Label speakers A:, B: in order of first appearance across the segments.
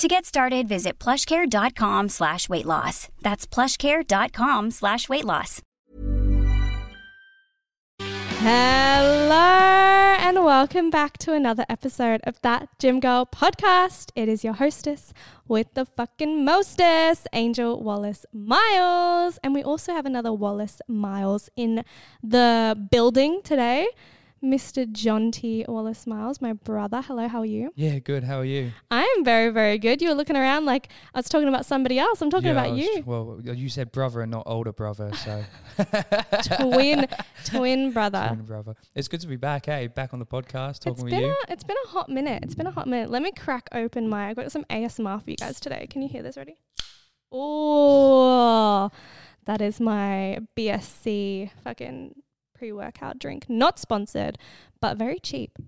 A: To get started, visit plushcare.com slash weight loss. That's plushcare.com slash weight loss.
B: Hello and welcome back to another episode of that Gym Girl podcast. It is your hostess with the fucking mostest, Angel Wallace Miles. And we also have another Wallace Miles in the building today. Mr. Jonti Wallace Miles, my brother. Hello, how are you?
C: Yeah, good. How are you?
B: I am very, very good. You were looking around like I was talking about somebody else. I'm talking
C: Yeah,
B: about
C: was-
B: you.
C: Well, uh, you said brother and not older brother, so
B: twin, twin brother.
C: twin brother. It's good to be back. Hey, back on the podcast
B: It's
C: talking with
B: been
C: you.
B: a it's been a hot minute. It's been a hot minute. Let me crack open my. I got some ASMR for you guys today. Can you hear this already? Oh, that is my BSC fucking pre-workout drink. Not sponsored, but very cheap.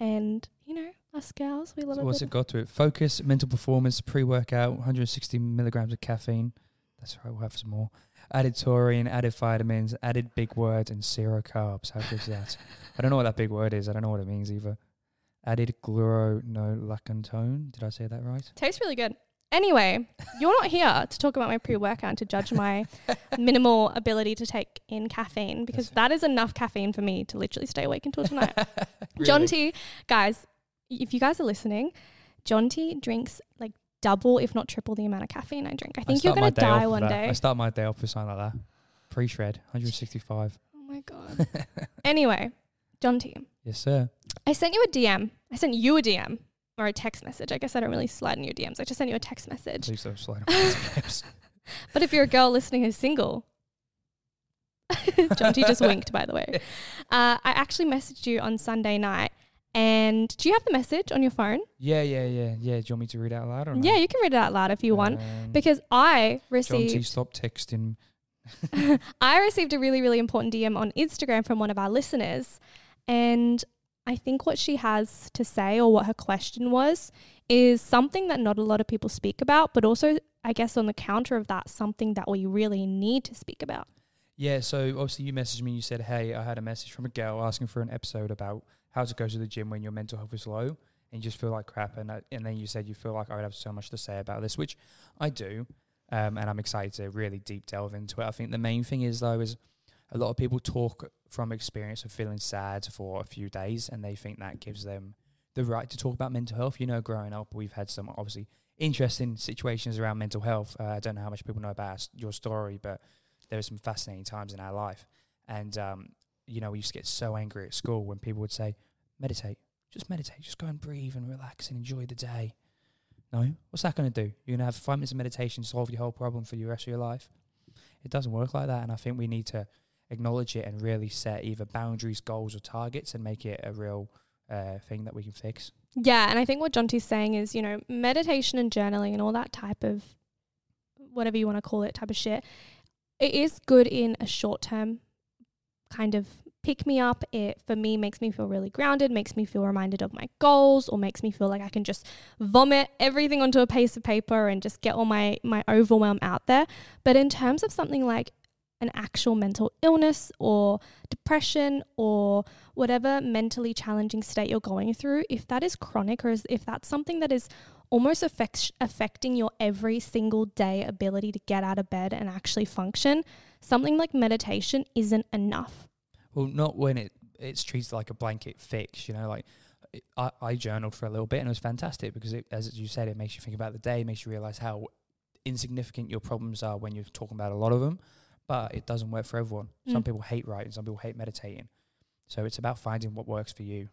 B: And you know, us gals, we love
C: So
B: a
C: what's it got to it? Focus, mental performance, pre-workout, 160 milligrams of caffeine. That's right. We'll have some more. Added taurine, added vitamins, added big words, and zero carbs. How good is that? I don't know what that big word is. I don't know what it means either. Added gluronolactone. Did I say that right?
B: Tastes really good. Anyway, you're not here to talk about my pre-workout and to judge my minimal ability to take in caffeine because that is enough caffeine for me to literally stay awake until tonight. Jonti, guys, if you guys are listening, Jonti drinks like double, if not triple, the amount of caffeine I drink. I
C: I
B: think you're gonna die one day.
C: I start my day off with something like that. Pre-shred, 165.
B: Oh my god. anyway, Jonti,
C: yes, sir.
B: I sent you a DM. I sent you a DM or a text message. I guess I don't really slide in your DMs. I just send you a text message.
C: Please don't slide on my DMs.
B: But if you're a girl listening who's single, Jonti just winked, by the way. Uh, I actually messaged you on Sunday night. And do you have the message on your phone?
C: Yeah, yeah, yeah, yeah. Do you want me to read it out loud or not?
B: Yeah, you can read it out loud if you want.
C: Um,
B: Because I
C: Jonti,
B: received
C: stop texting.
B: I received a really, really important DM on Instagram from one of our listeners. And I think what she has to say or what her question was is something that not a lot of people speak about, but also, I guess, on the counter of that, something that we really need to speak about.
C: Yeah, so obviously you messaged me. And you said, "Hey, I had a message from a girl asking for an episode about how to go to the gym when your mental health is low and you just feel like crap." And I, and then you said you feel like I would have so much to say about this, which I do, um, and I'm excited to really deep delve into it. I think the main thing is though is a lot of people talk from experience of feeling sad for a few days, and they think that gives them the right to talk about mental health. You know, growing up, we've had some obviously interesting situations around mental health. Uh, I don't know how much people know about your story, but there were some fascinating times in our life. And, um, you know, we used to get so angry at school when people would say, meditate, just meditate, just go and breathe and relax and enjoy the day. No, what's that going to do? You're going to have five minutes of meditation, solve your whole problem for the rest of your life? It doesn't work like that. And I think we need to acknowledge it and really set either boundaries, goals, or targets and make it a real uh, thing that we can fix.
B: Yeah, and I think what Jonti's saying is, you know, meditation and journaling and all that type of whatever you want to call it type of shit, it is good in a short term kind of pick me up. It for me makes me feel really grounded, makes me feel reminded of my goals, or makes me feel like I can just vomit everything onto a piece of paper and just get all my my overwhelm out there. But in terms of something like an actual mental illness or depression or whatever mentally challenging state you're going through, if that is chronic or if that's something that is almost affect, affecting your every single day ability to get out of bed and actually function, something like meditation isn't enough.
C: Well, not when it it's treated like a blanket fix. You know, like I, I journaled for a little bit and it was fantastic because, it, as you said, it makes you think about the day, makes you realize how insignificant your problems are when you're talking about a lot of them. But it doesn't work for everyone. Some
B: Mm.
C: people hate writing, some people hate meditating. So it's about finding what works for you.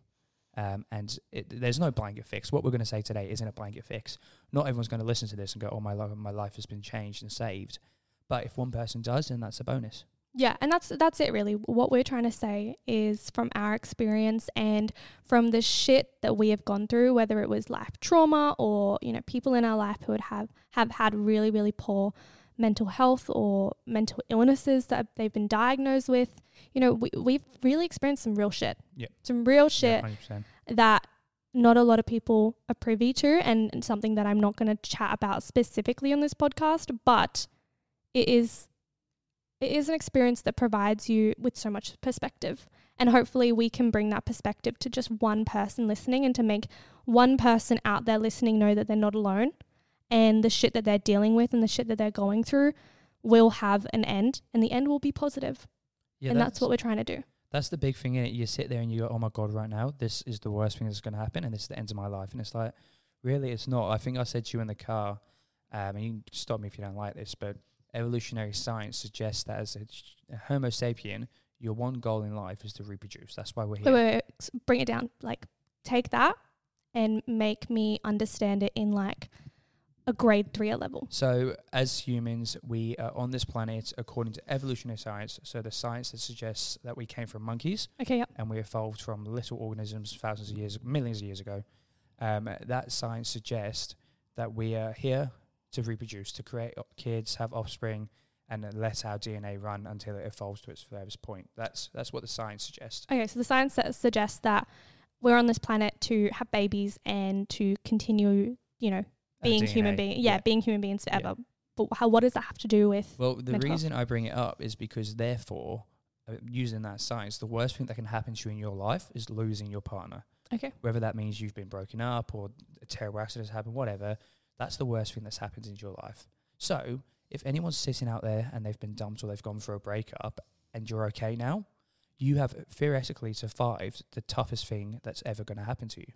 C: Um, and it, there's no blanket fix. What we're going to say today isn't a blanket fix. Not everyone's going to listen to this and go, "Oh, my life, my life has been changed and saved." But if one person does, then that's a bonus.
B: Yeah, and that's that's it really. What we're trying to say is from our experience and from the shit that we have gone through, whether it was life trauma or, you know, people in our life who would have have had really, really poor mental health or mental illnesses that they've been diagnosed with. You know, we we've really experienced some real shit.
C: Yeah.
B: Some real shit
C: percent.
B: that not a lot of people are privy to and and something that I'm not going to chat about specifically on this podcast, but it is it is an experience that provides you with so much perspective. And hopefully we can bring that perspective to just one person listening and to make one person out there listening know that they're not alone and the shit that they're dealing with and the shit that they're going through will have an end and the end will be positive.
C: Yeah,
B: and that's what we're trying to do.
C: That's the big thing in it. You sit there and you go, "Oh my god, right now, this is the worst thing that's going to happen, and this is the end of my life." And it's like, really, it's not. I think I said to you in the car, um, and you can stop me if you don't like this, but evolutionary science suggests that as a, a Homo sapien, your one goal in life is to reproduce. That's why we're here.
B: Wait, wait, wait, bring it down. Like, take that and make me understand it in like a grade three level.
C: So, as humans, we are on this planet according to evolutionary science. So, the science that suggests that we came from monkeys
B: Okay, yep.
C: and we evolved from little organisms thousands of years, millions of years ago. Um, that science suggests that we are here to reproduce, to create kids, have offspring, and let our DNA run until it evolves to its furthest point. That's that's what the science suggests.
B: Okay, so the science that suggests that we're on this planet to have babies and to continue, you know, being human
C: DNA,
B: being, yeah,
C: yeah.
B: being human beings
C: Yeah.
B: forever. But how? What does that have to do with?
C: Well, the
B: mental health.
C: reason I bring it up is because, therefore, uh, using that science, the worst thing that can happen to you in your life is losing your partner.
B: Okay.
C: Whether that means you've been broken up or a terrible accident has happened, whatever, that's the worst thing that's happened in your life. So, if anyone's sitting out there and they've been dumped or they've gone through a breakup and you're okay now, you have theoretically survived the toughest thing that's ever going to happen to you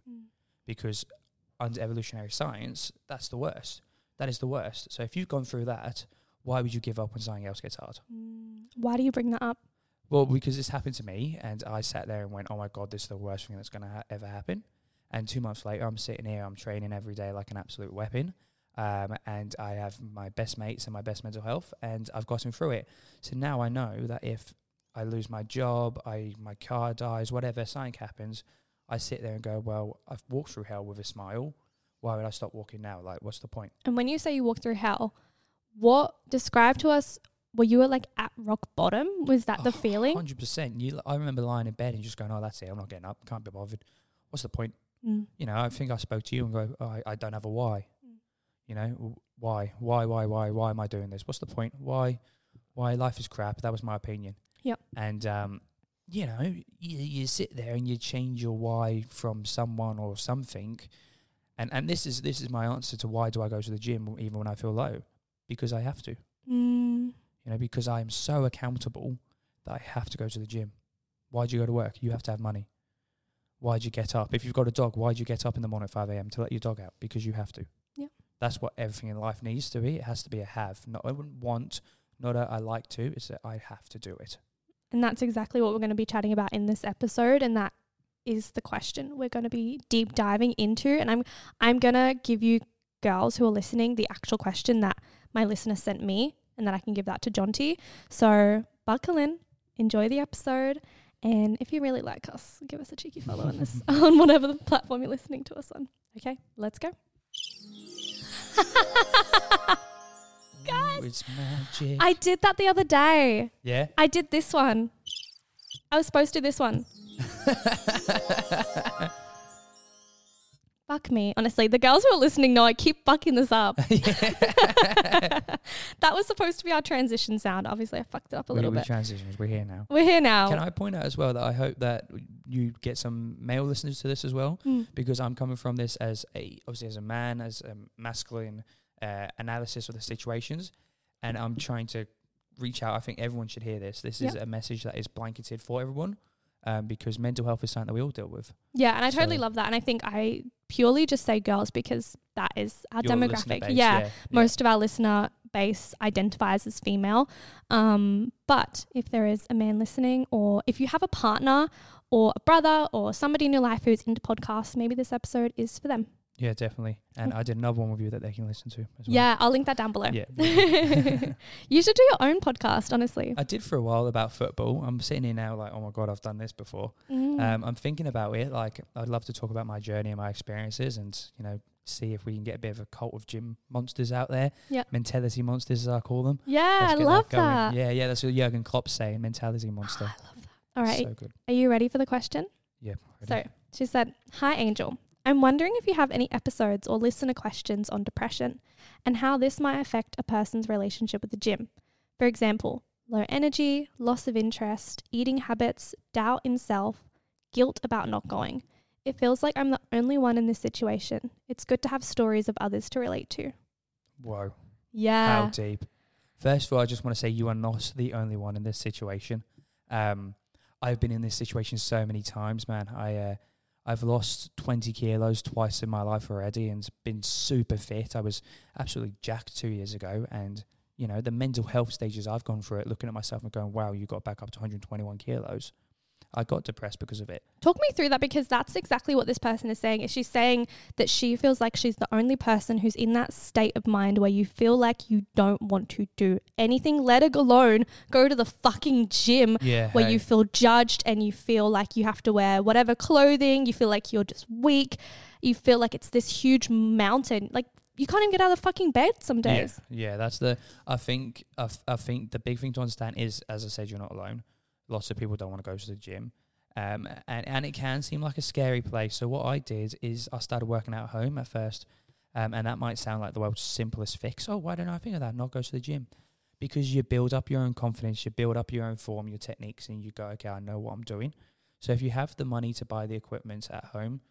C: because under evolutionary science, that's the worst. That is the worst. So if you've gone through that, why would you give up when something else gets hard?
B: Mm. Why do you bring that up?
C: Well, because this happened to me, and I sat there and went, "Oh my god, this is the worst thing that's going to ha- ever happen." And two months later, I'm sitting here, I'm training every day like an absolute weapon, um, and I have my best mates and my best mental health, and I've gotten through it. So now I know that if I lose my job, I my car dies, whatever, something happens, I sit there and go, "Well, I've walked through hell with a smile. Why would I stop walking now? Like, what's the point?"
B: And when you say you walk through hell, what describe to us? Were you at like at rock bottom? Was that the
C: Oh,
B: feeling?
C: Hundred percent. You, I remember lying in bed and just going, "Oh, that's it. I'm not getting up. Can't be bothered. What's the point?"
B: Mm.
C: You know, I think I spoke to you and go, oh, I, I don't have a why.
B: Mm.
C: You know, why, why, why, why, why am I doing this? What's the point? Why, why life is crap? That was my opinion.
B: Yep.
C: And um, you know, you, you sit there and you change your why from someone or something, and and this is this is my answer to why do I go to the gym even when I feel low, because I have to.
B: Mm.
C: You know, because I am so accountable that I have to go to the gym. Why do you go to work? You have to have money. Why'd you get up? If you've got a dog, why'd you get up in the morning at 5 a.m. to let your dog out? Because you have to.
B: Yeah.
C: That's what everything in life needs to be. It has to be a have. Not I wouldn't want, not a I like to. It's that I have to do it.
B: And that's exactly what we're going to be chatting about in this episode. And that is the question we're going to be deep diving into. And I'm I'm going to give you girls who are listening the actual question that my listener sent me and that I can give that to Jonti. So buckle in, enjoy the episode. And if you really like us, give us a cheeky follow on this on whatever the platform you're listening to us on. Okay, let's go. Guys,
C: it's magic.
B: I did that the other day.
C: yeah.
B: I did this one. I was supposed to do this one. Fuck me. Honestly, the girls who are listening know I keep fucking this up. that was supposed to be our transition sound. Obviously, I fucked it up a
C: we,
B: little
C: we
B: bit.
C: transitions. We're here now.
B: We're here now.
C: Can I point out as well that I hope that you get some male listeners to this as well,
B: Mm.
C: because I'm coming from this as a obviously as a man, as a masculine uh, analysis of the situations, and I'm trying to reach out. I think everyone should hear this. This is a message that is blanketed for everyone, um, because mental health is something that we all deal with.
B: Yeah, and I totally
C: So-
B: love that. And I think I purely just say girls because that is our demographic.
C: base,
B: yeah,
C: yeah.
B: most of our listener base identifies as female. Um, but if there is a man listening, or if you have a partner or a brother or somebody in your life who's into podcasts, maybe this episode is for them.
C: Yeah, definitely. And I did another one with you that they can listen to as well.
B: Yeah, I'll link that down below.
C: Yeah.
B: you should do your own podcast, honestly.
C: I did for a while about football. I'm sitting here now like, oh my god, I've done this before.
B: Mm.
C: Um, I'm thinking about it. Like, I'd love to talk about my journey and my experiences, and you know, see if we can get a bit of a cult of gym monsters out there.
B: Yeah.
C: mentality monsters, as I call them.
B: yeah, I love
C: going.
B: that.
C: Yeah, yeah, that's what Jurgen Klopp's saying. Mentality monster. Oh, I love that.
B: All right,
C: so good.
B: are you ready for the question?
C: Yeah.
B: So she said, Hi, Angel. I'm wondering if you have any episodes or listener questions on depression and how this might affect a person's relationship with the gym. For example, low energy, loss of interest, eating habits, doubt in self, guilt about not going. It feels like I'm the only one in this situation. It's good to have stories of others to relate to.
C: whoa,
B: Yeah.
C: how deep. First of all, I just want to say you are not the only one in this situation. Um, I've been in this situation so many times, man. I uh, I've lost 20 kilos twice in my life already and been super fit. I was absolutely jacked two years ago. And, you know, the mental health stages I've gone through it, looking at myself and going, wow, you got back up to 121 kilos. I got depressed because of it.
B: Talk me through that because that's exactly what this person is saying. Is she's saying that she feels like she's the only person who's in that state of mind where you feel like you don't want to do anything, let it alone go to the fucking gym
C: Yeah.
B: where you feel judged and you feel like you have to wear whatever clothing, you feel like you're just weak, you feel like it's this huge mountain. Like you can't even get out of the fucking bed some days.
C: Yeah, yeah, that's the. I think. I think the big thing to understand is, as I said, you're not alone. Lots of people don't want to go to the gym, um, and and it can seem like a scary place. So what I did is I started working out at home at first, um, and that might sound like the world's simplest fix. Oh, why don't I think of that? Not go to the gym, because you build up your own confidence, you build up your own form, your techniques, and you go, okay, I know what I'm doing. So if you have the money to buy the equipment at home,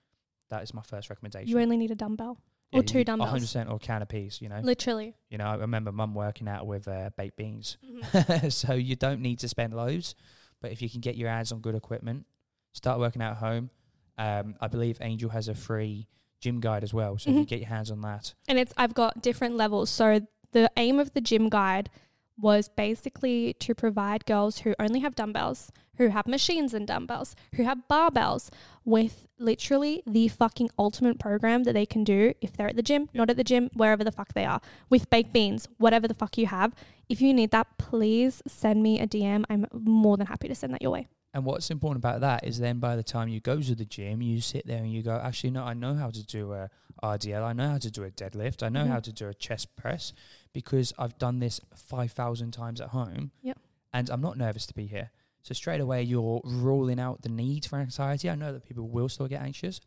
C: that is my first recommendation.
B: You only need a dumbbell or two dumbbells.
C: 100% or canopies, you know.
B: Literally.
C: You know, I remember mum working out with uh, baked beans.
B: Mm-hmm.
C: so you don't need to spend loads, but if you can get your hands on good equipment, start working out at home. Um, I believe Angel has a free gym guide as well. So if you
B: Mhm.
C: get your hands on that,
B: and it's I've got different levels. So the aim of the gym guide was basically to provide girls who only have dumbbells, who have machines and dumbbells, who have barbells with literally the fucking ultimate program that they can do if they're at the gym, not at the gym, wherever the fuck they are, with baked beans, whatever the fuck you have. If you need that, please send me a DM. I'm more than happy to send that your way.
C: And what's important about that is then by the time you go to the gym, you sit there and you go, actually, no, I know how to do a RDL. I know how to do a deadlift. I know
B: Mhm.
C: how to do a chest press because I've done this 5,000 times at home.
B: Yep.
C: And I'm not nervous to be here. So straight away, you're ruling out the need for anxiety. I know that people will still get anxious,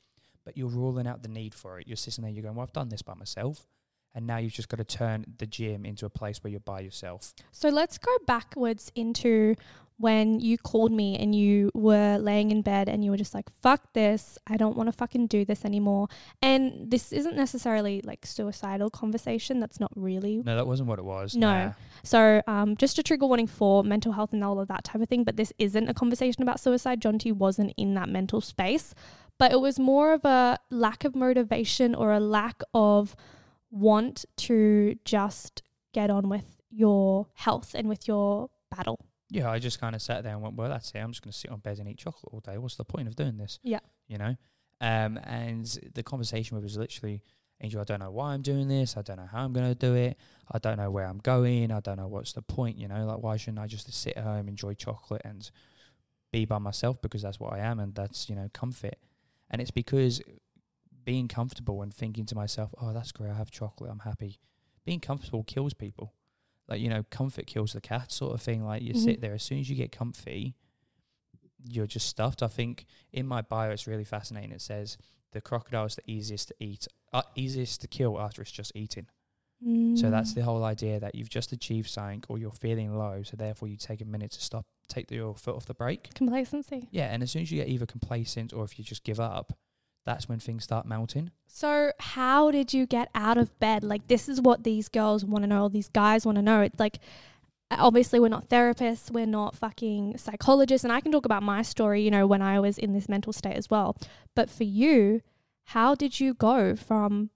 C: but you're ruling out the need for it. You're sitting there, you're going, well, I've done this by myself. And now you've just got to turn the gym into a place where you're by yourself.
B: So let's go backwards into when you called me and you were laying in bed and you were just like, fuck this. I don't want to fucking do this anymore. And this isn't necessarily like suicidal conversation. That's not really.
C: No, that wasn't what it was.
B: No.
C: Nah.
B: So, um, just a trigger warning for mental health and all of that type of thing. But this isn't a conversation about suicide. Jonti wasn't in that mental space, but it was more of a lack of motivation or a lack of want to just get on with your health and with your battle.
C: Yeah, I just kind of sat there and went, well, that's it. I'm just going to sit on bed and eat chocolate all day. What's the point of doing this?
B: Yeah.
C: You know? Um, and the conversation with was literally, Angel, I don't know why I'm doing this. I don't know how I'm going to do it. I don't know where I'm going. I don't know what's the point, you know? Like, why shouldn't I just sit at home, enjoy chocolate and be by myself because that's what I am and that's, you know, comfort. And it's because being comfortable and thinking to myself, oh, that's great. I have chocolate. I'm happy. Being comfortable kills people like you know comfort kills the cat sort of thing like you
B: Mhm.
C: sit there as soon as you get comfy you're just stuffed i think in my bio it's really fascinating it says the crocodile is the easiest to eat, uh, easiest to kill after it's just eaten. So
B: Mm.
C: that's the whole idea that you've just achieved something or you're feeling low, so therefore you take a minute to stop, take your foot off the brake.
B: complacency.
C: Yeah, and as soon as you get either complacent or if you just give up, that's when things start melting.
B: So, how did you get out of bed? Like, this is what these girls want to know, or these guys want to know. It's like, uh, obviously, we're not therapists, we're not fucking psychologists, and I can talk about my story, you know, when I was in this mental state as well. But for you, how did you go from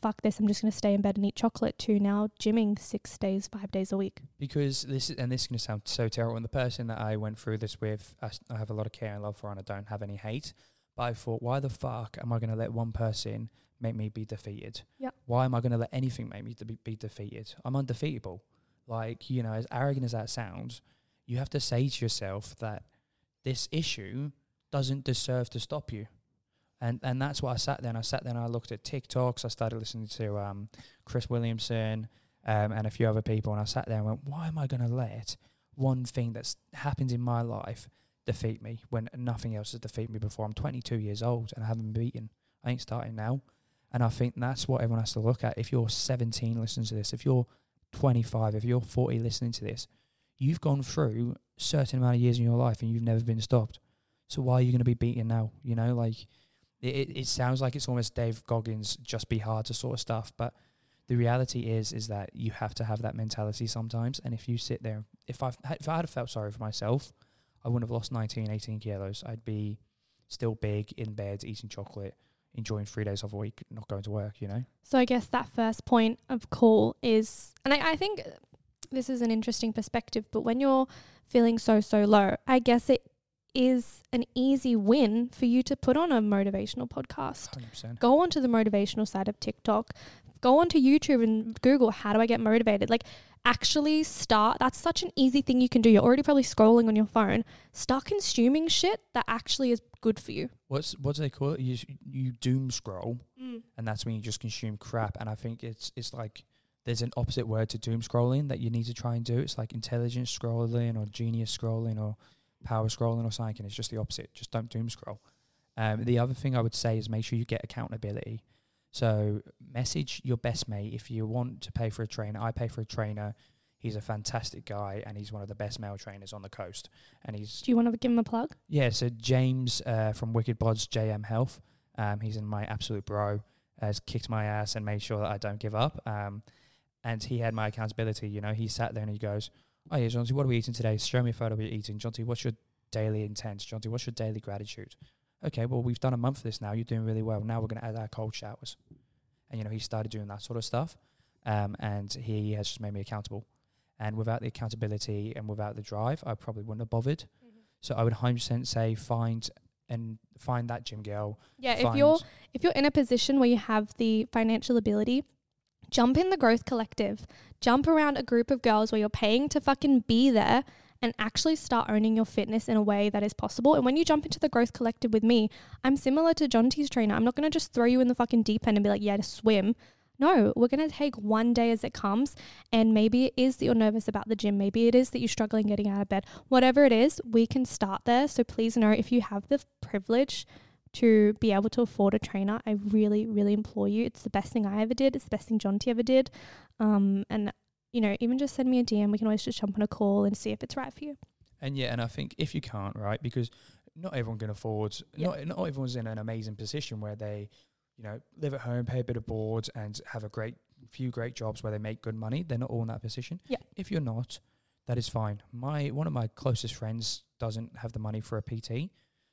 B: fuck this, I'm just going to stay in bed and eat chocolate to now gymming six days, five days a week?
C: Because this is, and this is going to sound so terrible. And the person that I went through this with, I have a lot of care and love for, and I don't have any hate. But I thought, why the fuck am I going to let one person make me be defeated?
B: Yep.
C: Why am I going to let anything make me be, be defeated? I'm undefeatable. Like, you know, as arrogant as that sounds, you have to say to yourself that this issue doesn't deserve to stop you. And and that's why I sat there and I sat there and I looked at TikToks. I started listening to um, Chris Williamson um, and a few other people. And I sat there and went, why am I going to let one thing that's happened in my life defeat me when nothing else has defeated me before? I'm 22 years old and I haven't been beaten. I ain't starting now. And I think that's what everyone has to look at. If you're 17 listening to this, if you're 25, if you're 40 listening to this, you've gone through a certain amount of years in your life and you've never been stopped. So why are you going to be beaten now? You know, like it, it, sounds like it's almost Dave Goggins, just be hard to sort of stuff. But the reality is, is that you have to have that mentality sometimes. And if you sit there, if I if I had felt sorry for myself, I wouldn't have lost 19, 18 kilos. I'd be still big in bed, eating chocolate, enjoying three days off a week, not going to work. You know.
B: So I guess that first point of call is, and I, I think this is an interesting perspective, but when you're feeling so, so low, I guess it is an easy win for you to put on a motivational podcast.
C: 100%.
B: Go onto the motivational side of TikTok, go onto YouTube and Google, how do I get motivated? Like, actually start. That's such an easy thing you can do. You're already probably scrolling on your phone. Start consuming shit that actually is good for you.
C: What's what do they call it? You you doom scroll, mm. and that's when you just consume crap. And I think it's it's like there's an opposite word to doom scrolling that you need to try and do. It's like intelligent scrolling or genius scrolling or power scrolling or something. It's just the opposite. Just don't doom scroll. Um, the other thing I would say is make sure you get accountability. So message your best mate if you want to pay for a trainer. I pay for a trainer. He's a fantastic guy and he's one of the best male trainers on the coast. And he's
B: Do you want to give him a plug?
C: yeah, so James uh, from Wicked Bods JM Health, um, he's in my absolute bro, has kicked my ass and made sure that I don't give up. Um, and he had my accountability. You know, he sat there and he goes, "Oh yeah, Jonti, what are we eating today? Show me a photo of what you're eating. Jonti, what's your daily intent? Jonti, what's your daily gratitude? Okay, well we've done a month of this now. You're doing really well. Now we're going to add our cold showers." And you know, he started doing that sort of stuff, um, and he has just made me accountable. And without the accountability and without the drive, I probably wouldn't have bothered. So I would 100% say find and find that gym girl.
B: Yeah, if you're if you're in a position where you have the financial ability, jump in the growth collective. Jump around a group of girls where you're paying to fucking be there and actually start owning your fitness in a way that is possible. And when you jump into the growth collective with me, I'm similar to Jonti's trainer. I'm not going to just throw you in the fucking deep end and be like, yeah, to swim. No, we're going to take one day as it comes. And maybe it is that you're nervous about the gym. Maybe it is that you're struggling getting out of bed. Whatever it is, we can start there. So please know if you have the privilege to be able to afford a trainer, I really, really implore you. It's the best thing I ever did. It's the best thing Jonti ever did. Um, and, you know, even just send me a DM. We can always just jump on a call and see if it's right for you.
C: And yeah, and I think if you can't, right, because not everyone can afford, not, not everyone's in an amazing position where they, you know, live at home, pay a bit of board and have a great few great jobs where they make good money. They're not all in that position.
B: Yeah.
C: If you're not, that is fine. My one of my closest friends doesn't have the money for a PT.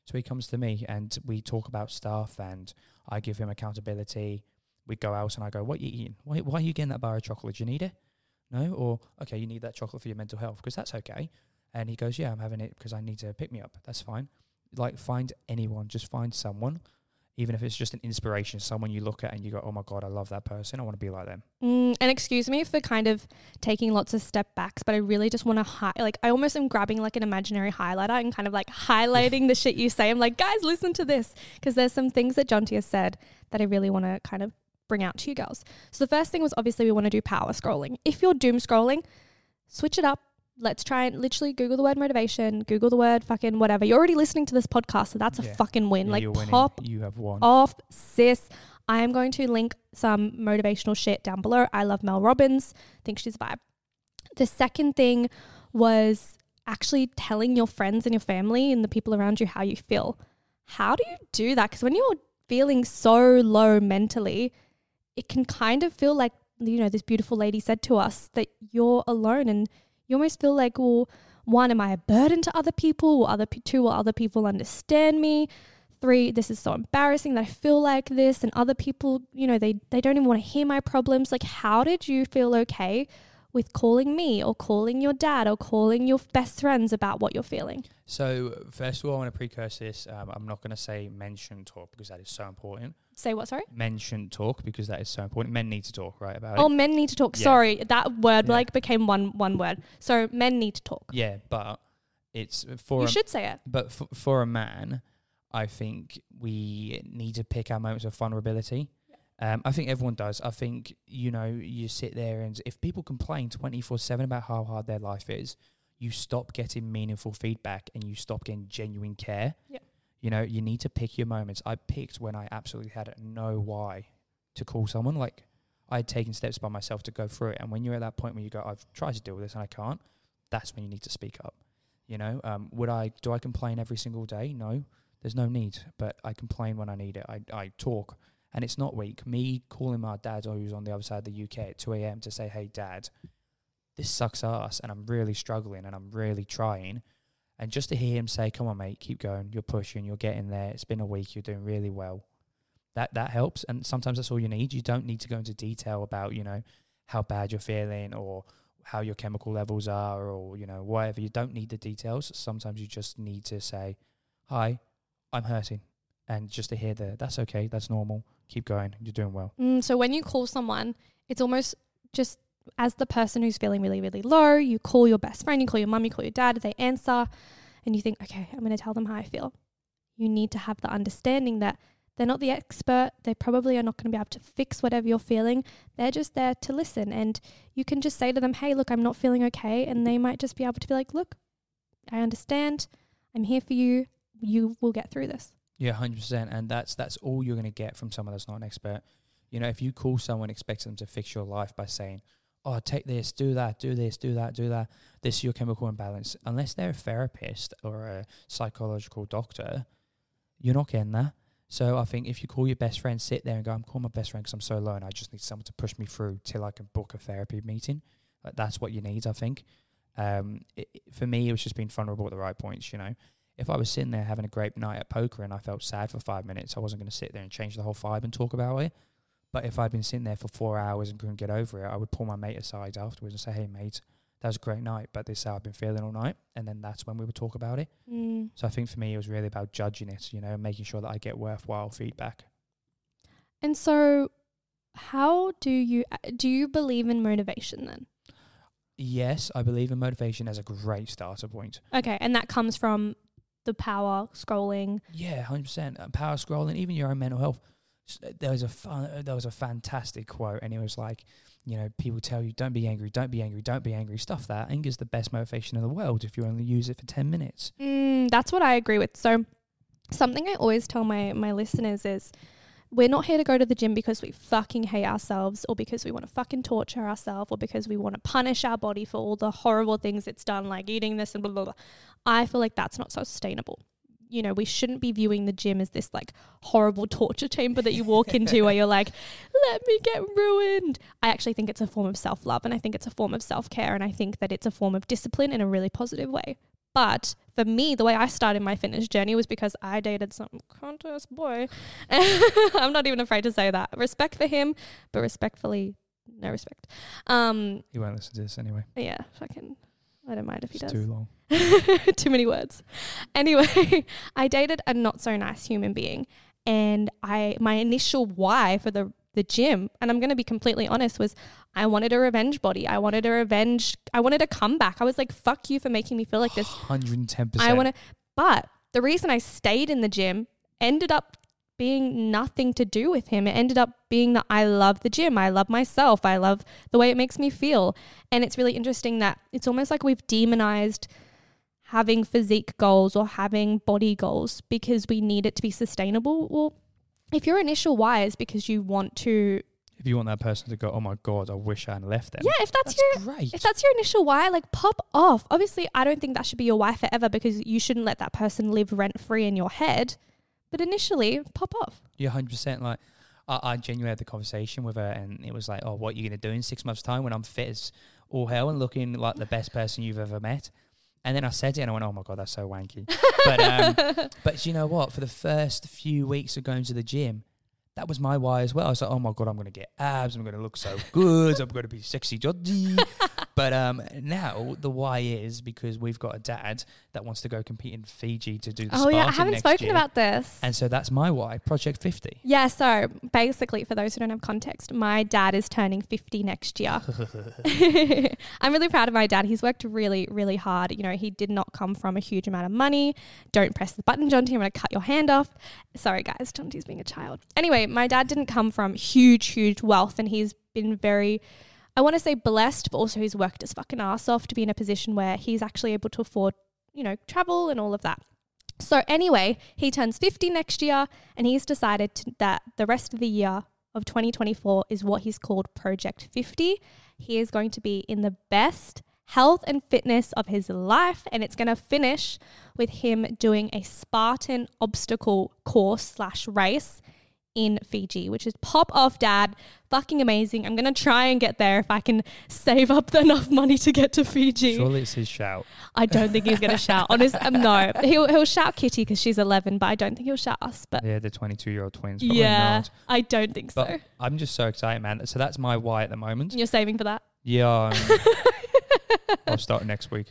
C: So he comes to me and we talk about stuff and I give him accountability. We go out and I go, What are you eating? Why, why are you getting that bar of chocolate? Do you need it? No? Or, okay, you need that chocolate for your mental health because that's okay. And he goes, Yeah, I'm having it because I need to pick me up. That's fine. Like, find anyone, just find someone, even if it's just an inspiration, someone you look at and you go, Oh my God, I love that person. I want to be like them.
B: Mm, and excuse me for kind of taking lots of step backs, but I really just want to hi- like I almost am grabbing like an imaginary highlighter and kind of like highlighting the shit you say. I'm like, guys, listen to this because there's some things that Jonti has said that I really want to kind of bring out to you girls. So the first thing was obviously we want to do power scrolling. If you're doom scrolling, switch it up. Let's try and literally Google the word motivation, Google the word fucking whatever. You're already listening to this podcast, so that's a fucking win.
C: Yeah,
B: like
C: winning.
B: pop
C: You have won.
B: off, sis. I am going to link some motivational shit down below. I love Mel Robbins. think she's a vibe. The second thing was actually telling your friends and your family and the people around you how you feel. How do you do that? Because when you're feeling so low mentally, it can kind of feel like, you know, this beautiful lady said to us that you're alone and you almost feel like, well, one, am I a burden to other people? Will other two, will other people understand me? Three, this is so embarrassing that I feel like this, and other people, you know, they they don't even want to hear my problems. Like, how did you feel okay with calling me or calling your dad or calling your best friends about what you're feeling?
C: So first of all, I want to precurse this. Um, I'm not going to say mention talk because that is so important.
B: Say what? Sorry.
C: Mention talk because that is so important. Men need to talk, right? About
B: Oh,
C: it.
B: men need to talk.
C: Yeah.
B: Sorry, that word
C: Yeah.
B: like became one one word. So men need to talk.
C: Yeah, but it's for
B: You
C: a,
B: should say it.
C: but for, for a man, I think we need to pick our moments of vulnerability. Um, I think everyone does. I think you know you sit there and if people complain twenty four seven about how hard their life is, you stop getting meaningful feedback and you stop getting genuine care.
B: Yeah.
C: You know you need to pick your moments. I picked when I absolutely had no why to call someone. Like I had taken steps by myself to go through it, and when you're at that point where you go, I've tried to deal with this and I can't. That's when you need to speak up. You know, um, would I do I complain every single day? No, there's no need. But I complain when I need it. I I talk, and it's not weak. Me calling my dad, who's on the other side of the UK at two a.m. to say, "Hey, dad, this sucks ass, and I'm really struggling, and I'm really trying." And just to hear him say, "Come on, mate, keep going. You're pushing. You're getting there. It's been a week. You're doing really well." That that helps, and sometimes that's all you need. You don't need to go into detail about you know how bad you're feeling or how your chemical levels are or you know whatever you don't need the details sometimes you just need to say hi i'm hurting and just to hear the that's okay that's normal keep going you're doing well
B: Mm, so when you call someone, it's almost just as the person who's feeling really, really low, you call your best friend, you call your mum, you call your dad, they answer, and you think, okay, I'm going to tell them how I feel. You need to have the understanding that they're not the expert. They probably are not going to be able to fix whatever you're feeling. They're just there to listen. And you can just say to them, hey, look, I'm not feeling okay. And they might just be able to be like, look, I understand. I'm here for you. You will get through this.
C: Yeah 100% and that's that's all you're going to get from someone that's not an expert you know if you call someone expecting them to fix your life by saying oh take this do that do this do that do that this is your chemical imbalance unless they're a therapist or a psychological doctor you're not getting that So I think if you call your best friend, sit there and go, I'm calling my best friend because I'm so low and I just need someone to push me through till I can book a therapy meeting. Like that's what you need, I think. Um, it- for me, it was just being vulnerable at the right points, you know. If I was sitting there having a great night at poker and I felt sad for five minutes, I wasn't going to sit there and change the whole vibe and talk about it. But if I'd been sitting there for four hours and couldn't get over it, I would pull my mate aside afterwards and say, "Hey, mate, that was a great night, but this is how I've been feeling all night." And then that's when we would talk about it.
B: Mm.
C: So I think for me, it was really about judging it, you know, making sure that I get worthwhile feedback.
B: And so, how do you uh, do you believe in motivation then?
C: Yes, I believe in motivation as a great starter point.
B: Okay, and that comes from the power scrolling.
C: Yeah, hundred percent. Uh, power scrolling, even your own mental health. Uh, there was a fun, uh, there was a fantastic quote, and it was like, you know, people tell you don't be angry, don't be angry, don't be angry. Stuff that anger is the best motivation in the world if you only use it for ten minutes.
B: Mm, that's what I agree with. So, something I always tell my my listeners is, we're not here to go to the gym because we fucking hate ourselves, or because we want to fucking torture ourselves, or because we want to punish our body for all the horrible things it's done, like eating this and blah blah blah. I feel like that's not sustainable. You know, we shouldn't be viewing the gym as this like horrible torture chamber that you walk into where you're like, let me get ruined. I actually think it's a form of self love and I think it's a form of self care and I think that it's a form of discipline in a really positive way. But for me, the way I started my fitness journey was because I dated some contest boy. I'm not even afraid to say that. Respect for him, but respectfully, no respect. Um,
C: He won't listen to this anyway.
B: yeah, fucking, I don't mind if he
C: It's
B: does.
C: too long.
B: Too many words. Anyway, I dated a not so nice human being, and I my initial why for the the gym, and I'm going to be completely honest, was I wanted a revenge body. I wanted a revenge. I wanted a comeback. I was like, "Fuck you for making me feel like this."
C: Hundred and ten percent.
B: I want to. But the reason I stayed in the gym ended up being nothing to do with him. It ended up being that I love the gym. I love myself. I love the way it makes me feel. And it's really interesting that it's almost like we've demonized having physique goals or having body goals because we need it to be sustainable. Well, if your initial why is because you want to
C: If you want that person to go, oh my god, I wish I hadn't left them.
B: Yeah, if that's,
C: That's
B: your
C: great.
B: if that's your initial why, like pop off. Obviously, I don't think that should be your why forever because you shouldn't let that person live rent free in your head. But initially, pop off.
C: You're 100 percent like. I, I genuinely had the conversation with her, and it was like, "Oh, what are you gonna do in six months' time when I'm fit as all hell and looking like the best person you've ever met?" And then I said it, and I went, "Oh my god, that's so wanky." but um, but you know what? For the first few weeks of going to the gym, that was my why as well. I was like, "Oh my god, I'm gonna get abs. I'm gonna look so good. I'm gonna be sexy, joddy." but um, now the why is because we've got a dad that wants to go compete in Fiji to do the
B: oh yeah, I haven't spoken
C: year.
B: about this.
C: And so that's my why, Project 50.
B: yeah, so basically, for those who don't have context, my dad is turning 50 next year. I'm really proud of my dad. He's worked really, really hard. You know, he did not come from a huge amount of money. Don't press the button, Jonti. I'm going to cut your hand off. Sorry, guys. Jonti's being a child. Anyway, my dad didn't come from huge, huge wealth, and he's been very. I want to say blessed, but also he's worked his fucking ass off to be in a position where he's actually able to afford, you know, travel and all of that. So anyway, he turns 50 next year and he's decided to, that the rest of the year of 2024 is what he's called Project 50. He is going to be in the best health and fitness of his life and it's going to finish with him doing a Spartan obstacle course slash race in Fiji, which is pop off dad. Fucking amazing. I'm going to try and get there if I can save up enough money to get to Fiji.
C: Surely it's his shout.
B: I don't think he's going to shout. Honest, um, no, he'll he'll shout Kitty because she's 11, but I don't think he'll shout us. But
C: Yeah, the 22 year old twins.
B: Yeah,
C: not.
B: I don't think so.
C: I'm just so excited, man. So that's my why at the moment.
B: You're saving for that.
C: Yeah. um, I'll start next week.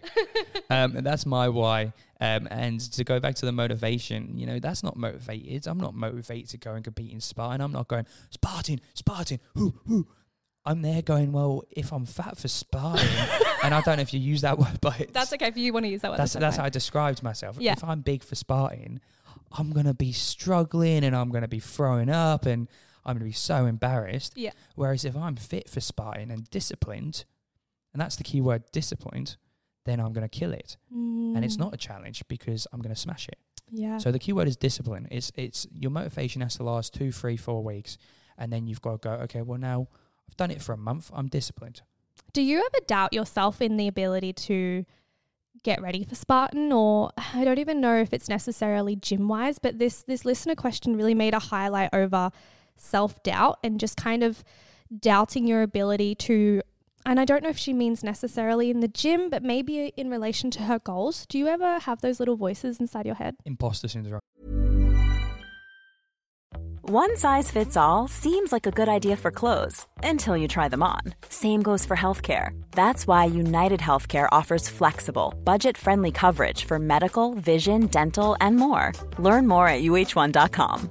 C: Um, and that's my why. Um, and to go back to the motivation, you know, that's not motivated. I'm not motivated to go and compete in Spartan. I'm not going, Spartan, Spartan, whoo, whoo. I'm there going, well, if I'm fat for Spartan, and I don't know if you use that word, but
B: That's okay if you want to use that word.
C: that's
B: that's
C: that's how. I described myself.
B: Yeah.
C: If I'm big for Spartan, I'm gonna be struggling and I'm gonna be throwing up and I'm gonna be so embarrassed.
B: Yeah.
C: Whereas if I'm fit for Spartan and disciplined, and that's the key word, disciplined, then I'm gonna kill it. And it's
B: Mm,
C: not a challenge because I'm gonna smash it.
B: Yeah.
C: So the key word is discipline. It's it's your motivation has to last two, three, four weeks, and then you've got to go. Okay, well now I've done it for a month. I'm disciplined.
B: Do you ever doubt yourself in the ability to get ready for Spartan or I don't even know if it's necessarily gym wise, but this this listener question really made a highlight over self-doubt and just kind of doubting your ability to and I don't know if she means necessarily in the gym, but maybe in relation to her goals. Do you ever have those little voices inside your head?
C: Imposter syndrome.
D: One size fits all seems like a good idea for clothes until you try them on. Same goes for healthcare. That's why United Healthcare offers flexible, budget friendly coverage for medical, vision, dental, and more. Learn more at uh1.com.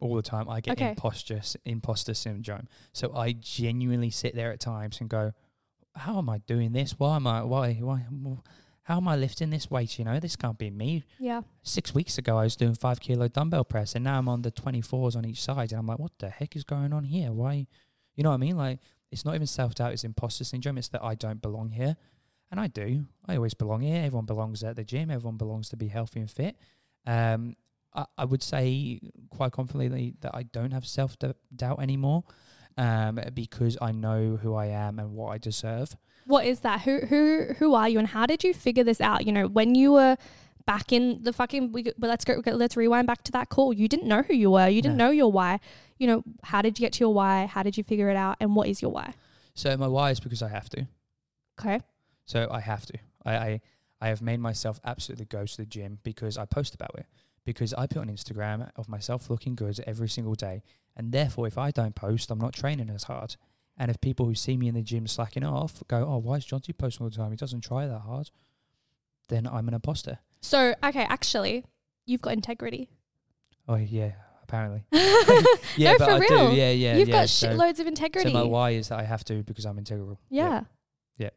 C: All the time. I get
B: Okay.
C: imposter imposter syndrome. So I genuinely sit there at times and go, "How am I doing this? Why am I? Why? Why? How am I lifting this weight? You know, this can't be me."
B: Yeah.
C: Six weeks ago, I was doing five kilo dumbbell press, and now I'm on the twenty fours on each side, and I'm like, "What the heck is going on here? Why?" You know what I mean? Like, it's not even self doubt; it's imposter syndrome. It's that I don't belong here, and I do. I always belong here. Everyone belongs at the gym. Everyone belongs to be healthy and fit. Um, I, I would say quite confidently that I don't have self doubt anymore, um, because I know who I am and what I deserve.
B: What is that? Who who who are you and how did you figure this out? You know, when you were back in the fucking we but let's go let's rewind back to that call. You didn't know who you were. You didn't
C: No.
B: know your why. You know, how did you get to your why? How did you figure it out? And what is your why?
C: So my why is because I have to.
B: Okay.
C: So I have to. I, I I have made myself absolutely go to the gym because I post about it. Because I put on Instagram of myself looking good every single day. And therefore, if I don't post, I'm not training as hard. And if people who see me in the gym slacking off go, oh, why is Jonti posting all the time? He doesn't try that hard. Then I'm an imposter.
B: So, okay, actually, you've got integrity.
C: Oh, yeah, apparently.
B: no,
C: Yeah, but
B: for
C: I
B: real.
C: do. Yeah, yeah,
B: You've
C: yeah.
B: got
C: so,
B: shitloads of
C: so
B: integrity.
C: my why is that I have to because I'm integral.
B: yeah.
C: Yeah.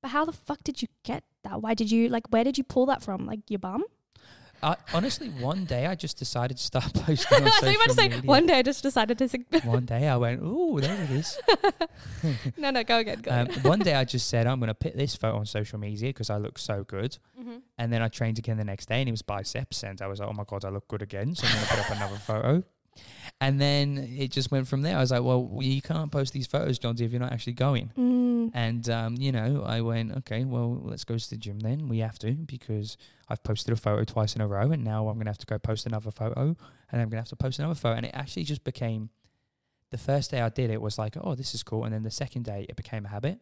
B: But how the fuck did you get that? Why did you like? Where did you pull that from? Like your bum?
C: I, honestly, one day I just decided to start posting on
B: about to
C: social
B: say
C: media.
B: one day I just decided to. Sing-
C: One day I went, oh, there it is.
B: no, no, go again. Go
C: Um,
B: again.
C: one day I just said, I'm going to put this photo on social media because I look so good.
B: Mm-hmm.
C: And then I trained again the next day and it was biceps. And I was like, oh my God, I look good again. So I'm going to put up another photo. And then it just went from there. I was like, well, you can't post these photos, John, if you're not actually going.
B: Mm.
C: And, um, you know, I went, okay, well, let's go to the gym then. We have to because I've posted a photo twice in a row and now I'm going to have to go post another photo and I'm going to have to post another photo. And it actually just became the first day I did it was like, oh, this is cool. And then the second day it became a habit.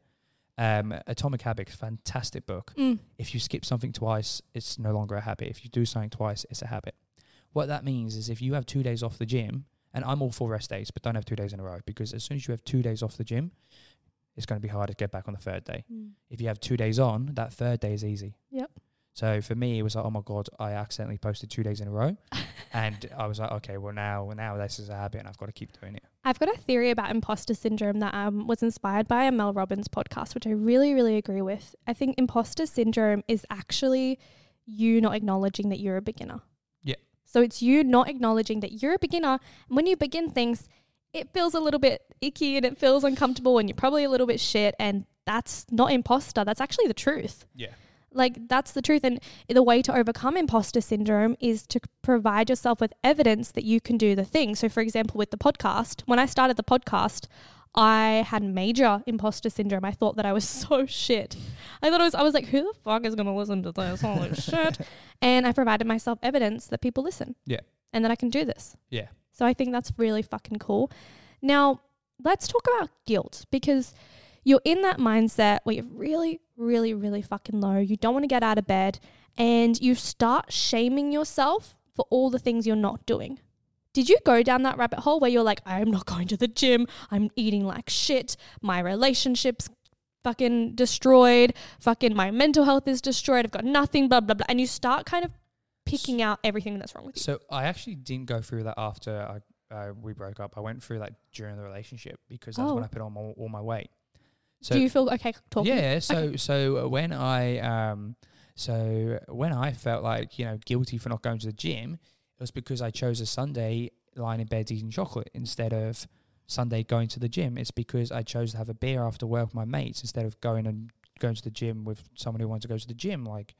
C: Um, Atomic Habits, fantastic book.
B: Mm.
C: If you skip something twice, it's no longer a habit. If you do something twice, it's a habit. What that means is if you have two days off the gym, and I'm all for rest days, but don't have two days in a row because as soon as you have two days off the gym, it's going to be hard to get back on the third day.
B: Mm.
C: If you have two days on, that third day is easy.
B: Yep.
C: So for me, it was like, oh my god, I accidentally posted two days in a row, and I was like, okay, well now, now this is a habit, and I've got to keep doing it.
B: I've got a theory about imposter syndrome that um, was inspired by a Mel Robbins podcast, which I really, really agree with. I think imposter syndrome is actually you not acknowledging that you're a beginner.
C: Yeah.
B: So it's you not acknowledging that you're a beginner. And when you begin things, it feels a little bit icky and it feels uncomfortable and you're probably a little bit shit. And that's not imposter. That's actually the truth.
C: Yeah.
B: Like that's the truth. And the way to overcome imposter syndrome is to provide yourself with evidence that you can do the thing. So, for example, with the podcast, when I started the podcast, I had major imposter syndrome. I thought that I was so shit. I thought I was, I was like, who the fuck is going to listen to this? Holy shit. And I provided myself evidence that people listen.
C: Yeah.
B: And that I can do this.
C: Yeah.
B: So I think that's really fucking cool. Now, let's talk about guilt because you're in that mindset where you're really, really, really fucking low. You don't want to get out of bed and you start shaming yourself for all the things you're not doing. Did you go down that rabbit hole where you're like, I'm not going to the gym, I'm eating like shit, my relationships fucking destroyed, fucking my mental health is destroyed, I've got nothing, blah, blah, blah. And you start kind of picking out everything that's wrong with you.
C: So I actually didn't go through that after I, uh, we broke up. I went through that during the relationship because that's when
B: Oh.
C: I put on all, all my weight. So
B: Do you feel okay talking?
C: Yeah. So so when I um so when I felt like you know guilty for not going to the gym, it was because I chose a Sunday lying in bed eating chocolate instead of Sunday going to the gym. It's because I chose to have a beer after work with my mates instead of going and going to the gym with someone who wanted to go to the gym. Like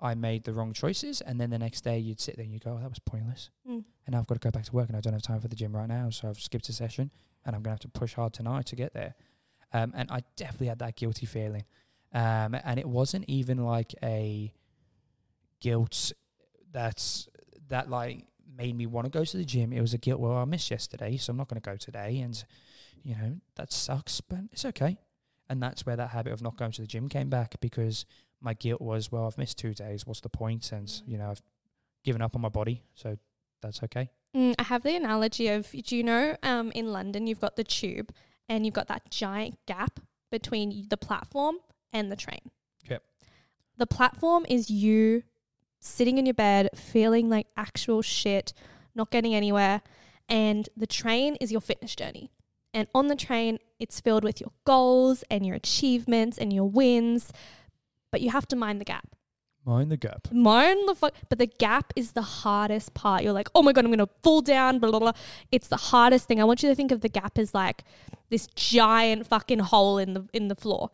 C: I made the wrong choices, and then the next day you'd sit there and you go, oh, "That was pointless."
B: Mm.
C: And now I've got to go back to work, and I don't have time for the gym right now, so I've skipped a session, and I'm gonna have to push hard tonight to get there. Um, and I definitely had that guilty feeling. Um, and it wasn't even like a guilt that's that like made me want to go to the gym. It was a guilt. Well, I missed yesterday, so I'm not going to go today, and you know that sucks, but it's okay. And that's where that habit of not going to the gym came back because my guilt was, well, I've missed two days. What's the point? And you know, I've given up on my body, so that's okay.
B: Mm, I have the analogy of do you know um, in London you've got the tube and you've got that giant gap between the platform and the train.
C: Yep.
B: The platform is you sitting in your bed feeling like actual shit, not getting anywhere, and the train is your fitness journey. And on the train, it's filled with your goals and your achievements and your wins, but you have to mind the gap.
C: Mind the gap.
B: Mind the fuck. But the gap is the hardest part. You're like, oh my God, I'm going to fall down, blah, blah, blah. It's the hardest thing. I want you to think of the gap as like this giant fucking hole in the, in the floor.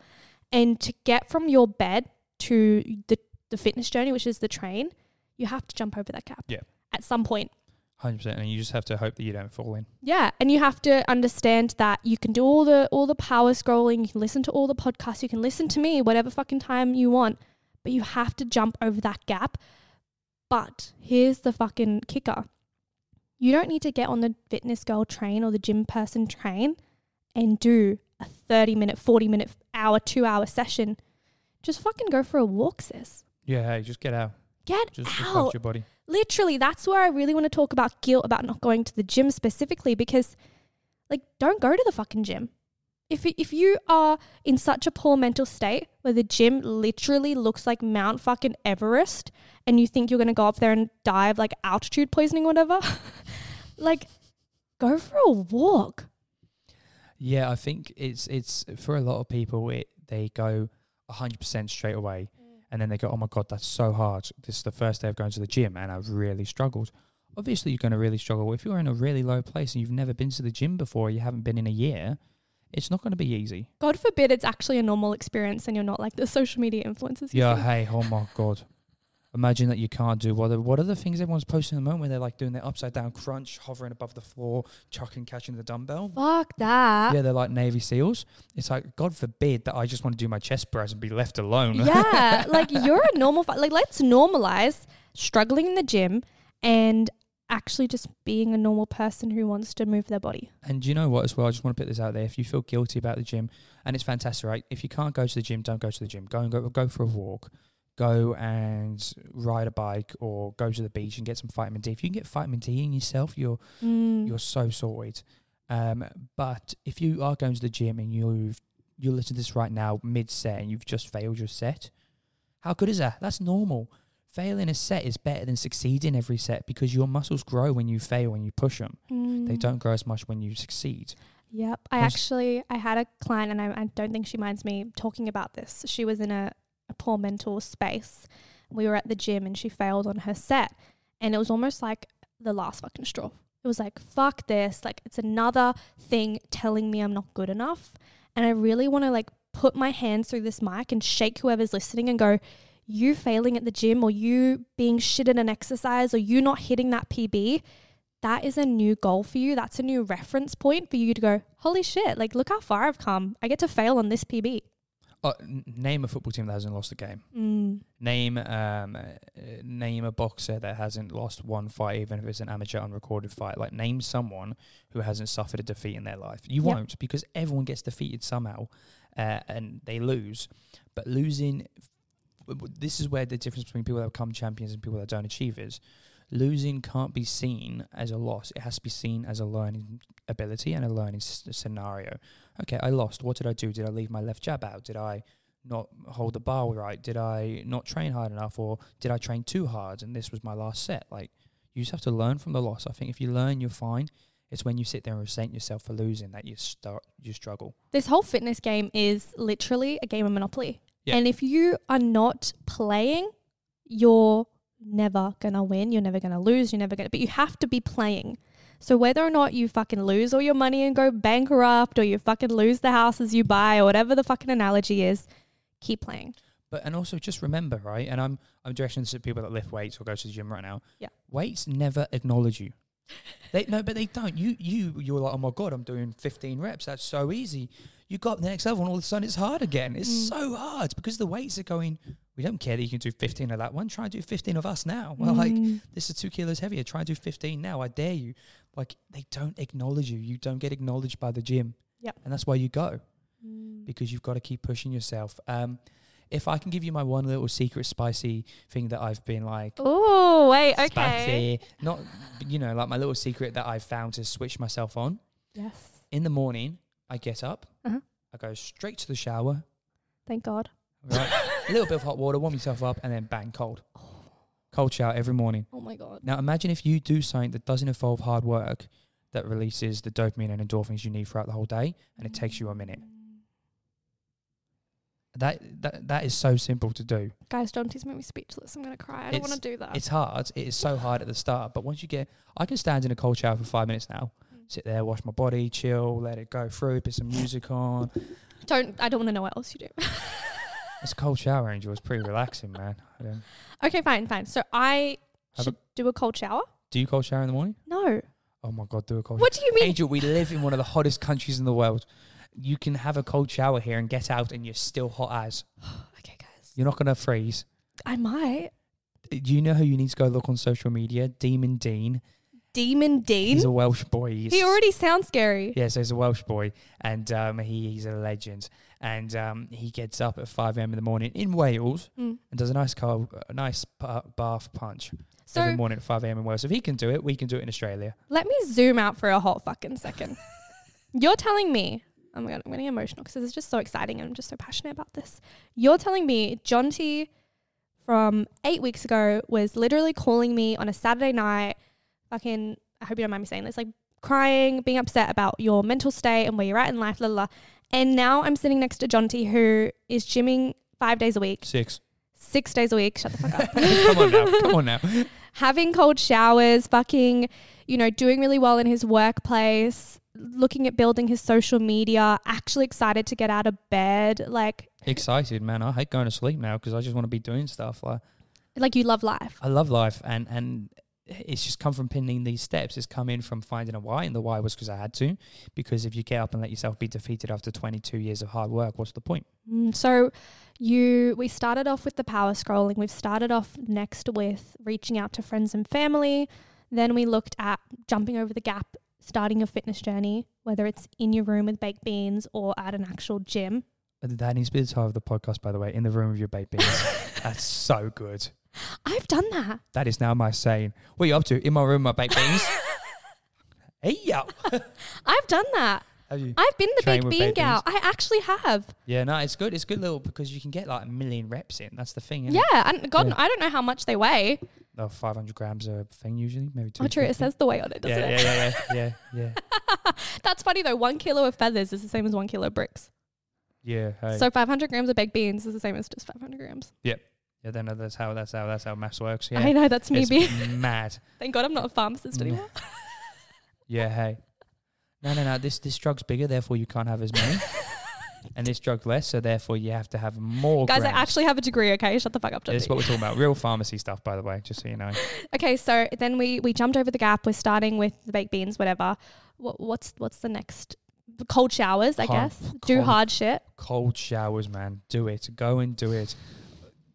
B: And to get from your bed to the, the fitness journey, which is the train, you have to jump over that gap.
C: Yeah.
B: At some point.
C: Hundred percent, and you just have to hope that you don't fall in.
B: Yeah, and you have to understand that you can do all the all the power scrolling, you can listen to all the podcasts, you can listen to me whatever fucking time you want, but you have to jump over that gap. But here's the fucking kicker. You don't need to get on the fitness girl train or the gym person train and do a 30 minute, 40 minute, hour, 2 hour session. Just fucking go for a walk, sis.
C: Yeah, hey, just get out.
B: Get
C: Just
B: out.
C: your body.
B: literally that's where I really want to talk about guilt about not going to the gym specifically because like don't go to the fucking gym. If if you are in such a poor mental state where the gym literally looks like Mount fucking Everest and you think you're going to go up there and die of like altitude poisoning or whatever, like go for a walk.
C: Yeah, I think it's it's for a lot of people. It they go hundred percent straight away, mm. and then they go, "Oh my god, that's so hard. This is the first day of going to the gym, and I've really struggled." Obviously, you're going to really struggle if you're in a really low place and you've never been to the gym before. You haven't been in a year. It's not going to be easy.
B: God forbid it's actually a normal experience and you're not like the social media influencers.
C: Yeah,
B: see.
C: hey, oh my god. Imagine that you can't do what are, what are the things everyone's posting at the moment where they're like doing their upside down crunch, hovering above the floor, chucking, catching the dumbbell.
B: Fuck that.
C: Yeah, they're like Navy SEAls. It's like, God forbid that I just want to do my chest press and be left alone.
B: yeah, like you're a normal. fi- Like let's normalize struggling in the gym and actually just being a normal person who wants to move their body.
C: And you know what, as well, I just want to put this out there. If you feel guilty about the gym, and it's fantastic, right? If you can't go to the gym, don't go to the gym. Go and go, go for a walk. Go and ride a bike or go to the beach and get some vitamin D. If you can get vitamin D in yourself, you're
B: Mm.
C: you're so sorted. Um, but if you are going to the gym and you've you listen to this right now mid set and you've just failed your set, how good is that? That's normal. Failing a set is better than succeeding every set because your muscles grow when you fail when you push them. They
B: Mm.
C: don't grow as much when you succeed.
B: Yep. I actually I had a client and I, I don't think she minds me talking about this. She was in a poor mental space. We were at the gym and she failed on her set. And it was almost like the last fucking straw. It was like, fuck this. Like it's another thing telling me I'm not good enough. And I really want to like put my hands through this mic and shake whoever's listening and go, you failing at the gym or you being shit at an exercise or you not hitting that PB, that is a new goal for you. That's a new reference point for you to go, holy shit, like look how far I've come. I get to fail on this PB.
C: Uh, name a football team that hasn't lost a game.
B: Mm.
C: Name um, uh, name a boxer that hasn't lost one fight, even if it's an amateur unrecorded fight. Like name someone who hasn't suffered a defeat in their life. You
B: Yep.
C: won't because everyone gets defeated somehow, uh, and they lose. But losing, this is where the difference between people that become champions and people that don't achieve is. Losing can't be seen as a loss. It has to be seen as a learning ability and a learning s- scenario. Okay, I lost. What did I do? Did I leave my left jab out? Did I not hold the bar right? Did I not train hard enough, or did I train too hard? And this was my last set. Like you just have to learn from the loss. I think if you learn, you're fine. It's when you sit there and resent yourself for losing that you start you struggle.
B: This whole fitness game is literally a game of Monopoly.
C: Yeah.
B: And if you are not playing, you're never gonna win. You're never gonna lose. You're never gonna, but you have to be playing. So whether or not you fucking lose all your money and go bankrupt or you fucking lose the houses you buy or whatever the fucking analogy is, keep playing.
C: But and also just remember, right? And I'm I'm directing this to people that lift weights or go to the gym right now.
B: Yeah.
C: Weights never acknowledge you. they no, but they don't. You you you're like, oh my god, I'm doing 15 reps. That's so easy. You got up the next level, and all of a sudden it's hard again. It's
B: Mm.
C: so hard because the weights are going. We don't care that you can do 15 of that one. Try and do 15 of us now. Well, like
B: Mm.
C: this is two kilos heavier. Try and do 15 now. I dare you. Like they don't acknowledge you. You don't get acknowledged by the gym.
B: Yep.
C: And that's why you go
B: Mm.
C: because you've got to keep pushing yourself. Um, if I can give you my one little secret spicy thing that I've been like,
B: Oh wait, okay.
C: spicy, not you know, like my little secret that I've found to switch myself on.
B: Yes.
C: In the morning, I get up,
B: Uh-huh.
C: I go straight to the shower,
B: Thank God.
C: right? a little bit of hot water, warm yourself up, and then bang, cold. Cold shower every morning.
B: Oh my God.
C: Now imagine if you do something that doesn't involve hard work, that releases the dopamine and endorphins you need throughout the whole day, and it takes you a minute. That that that is so simple to do.
B: Guys, don't tease make me speechless. I'm gonna cry. I don't
C: It's-
B: want to do that.
C: It's hard. It is so hard at the start, but once you get, I can stand in a cold shower for five minutes now, sit there, wash my body, chill, let it go through, put some music on.
B: don't. I don't want to know what else you do.
C: It's a cold shower, Angel. It's pretty relaxing, man.
B: Okay, fine, fine. So I
C: Have
B: should do a cold shower.
C: do you cold shower in the morning?
B: No.
C: Oh my god, do a cold.
B: What do you mean?
C: Angel, we live in one of the hottest countries in the world. You can have a cold shower here and get out, and you're still hot as.
B: okay, guys.
C: You're not gonna freeze.
B: I might.
C: Do you know who you need to go look on social media? Demon Dean.
B: Demon Dean.
C: He's a Welsh boy. He's,
B: He already sounds scary.
C: Yeah, so he's a Welsh boy, and um, he, he's a legend. And um, he gets up at 5 a.m. in the morning in Wales
B: Mm.
C: and does a nice cold, a nice ba- bath punch every
B: So
C: morning at 5 a.m. in Wales. So if he can do it, we can do it in Australia.
B: let me zoom out for a hot fucking second. You're telling me, oh my god, I'm getting emotional because this is just so exciting and I'm just so passionate about this. You're telling me Jonti from eight weeks ago was literally calling me on a Saturday night, fucking, I hope you don't mind me saying this, like crying, being upset about your mental state and where you're at in life, la la. la. And now I'm sitting next to Jonti, who is gymming five days a week,
C: Six.
B: six days a week. Shut the fuck up.
C: come on now. Come on now.
B: having cold showers, fucking, you know, doing really well in his workplace, looking at building his social media, actually excited to get out of bed. Like,
C: Excited, man. I hate going to sleep now because I just want to be doing stuff. Like
B: like you love life.
C: I love life, and and it's just come from pinning these steps. It's come in from finding a why, and the why was because I had to. Because if you get up and let yourself be defeated after 22 years of hard work, what's the point?
B: Mm, So you we started off with the power scrolling. We've started off next with reaching out to friends and family. Then we looked at jumping over the gap, starting your fitness journey, whether it's in your room with baked beans or at an actual gym.
C: That needs to be the title of the podcast, by the way. In the room with your baked beans. That's so good.
B: I've done that.
C: That is now my saying. What are you up to? In my room, my baked beans. hey yo.
B: I've done that.
C: Have you?
B: I've been the
C: with
B: bean
C: baked
B: gal. I actually have.
C: Yeah, no, it's good. It's good little because you can get like a million reps in. That's the thing.
B: Yeah, and God,
C: Yeah.
B: I don't know how much they weigh.
C: Oh, 500 grams a thing usually, maybe two.
B: Oh, true. It says the weight on it, doesn't
C: yeah,
B: it?
C: yeah, yeah, yeah, yeah, yeah.
B: That's funny though. One kilo of feathers is the same as one kilo of bricks.
C: Yeah, hey.
B: So 500 grams of baked beans is the same as just 500 grams.
C: Yeah, then that's how that's how that's how maths works. Yeah,
B: I know that's me being.
C: mad.
B: Thank God I'm not a pharmacist anymore.
C: Yeah, hey. No, no, no. This this drug's bigger, therefore you can't have as many. and this drug less, so therefore you have to have more.
B: Guys, I actually have a degree. Okay, shut the fuck up.
C: This is what we're talking about. Real pharmacy stuff, by the way, just so you know.
B: Okay, so then we we jumped over the gap. We're starting with the baked beans, whatever. What, what's what's the next? Cold showers, I
C: Hard-
B: guess. Do hard shit.
C: Cold showers, man. Do it. Go and do it.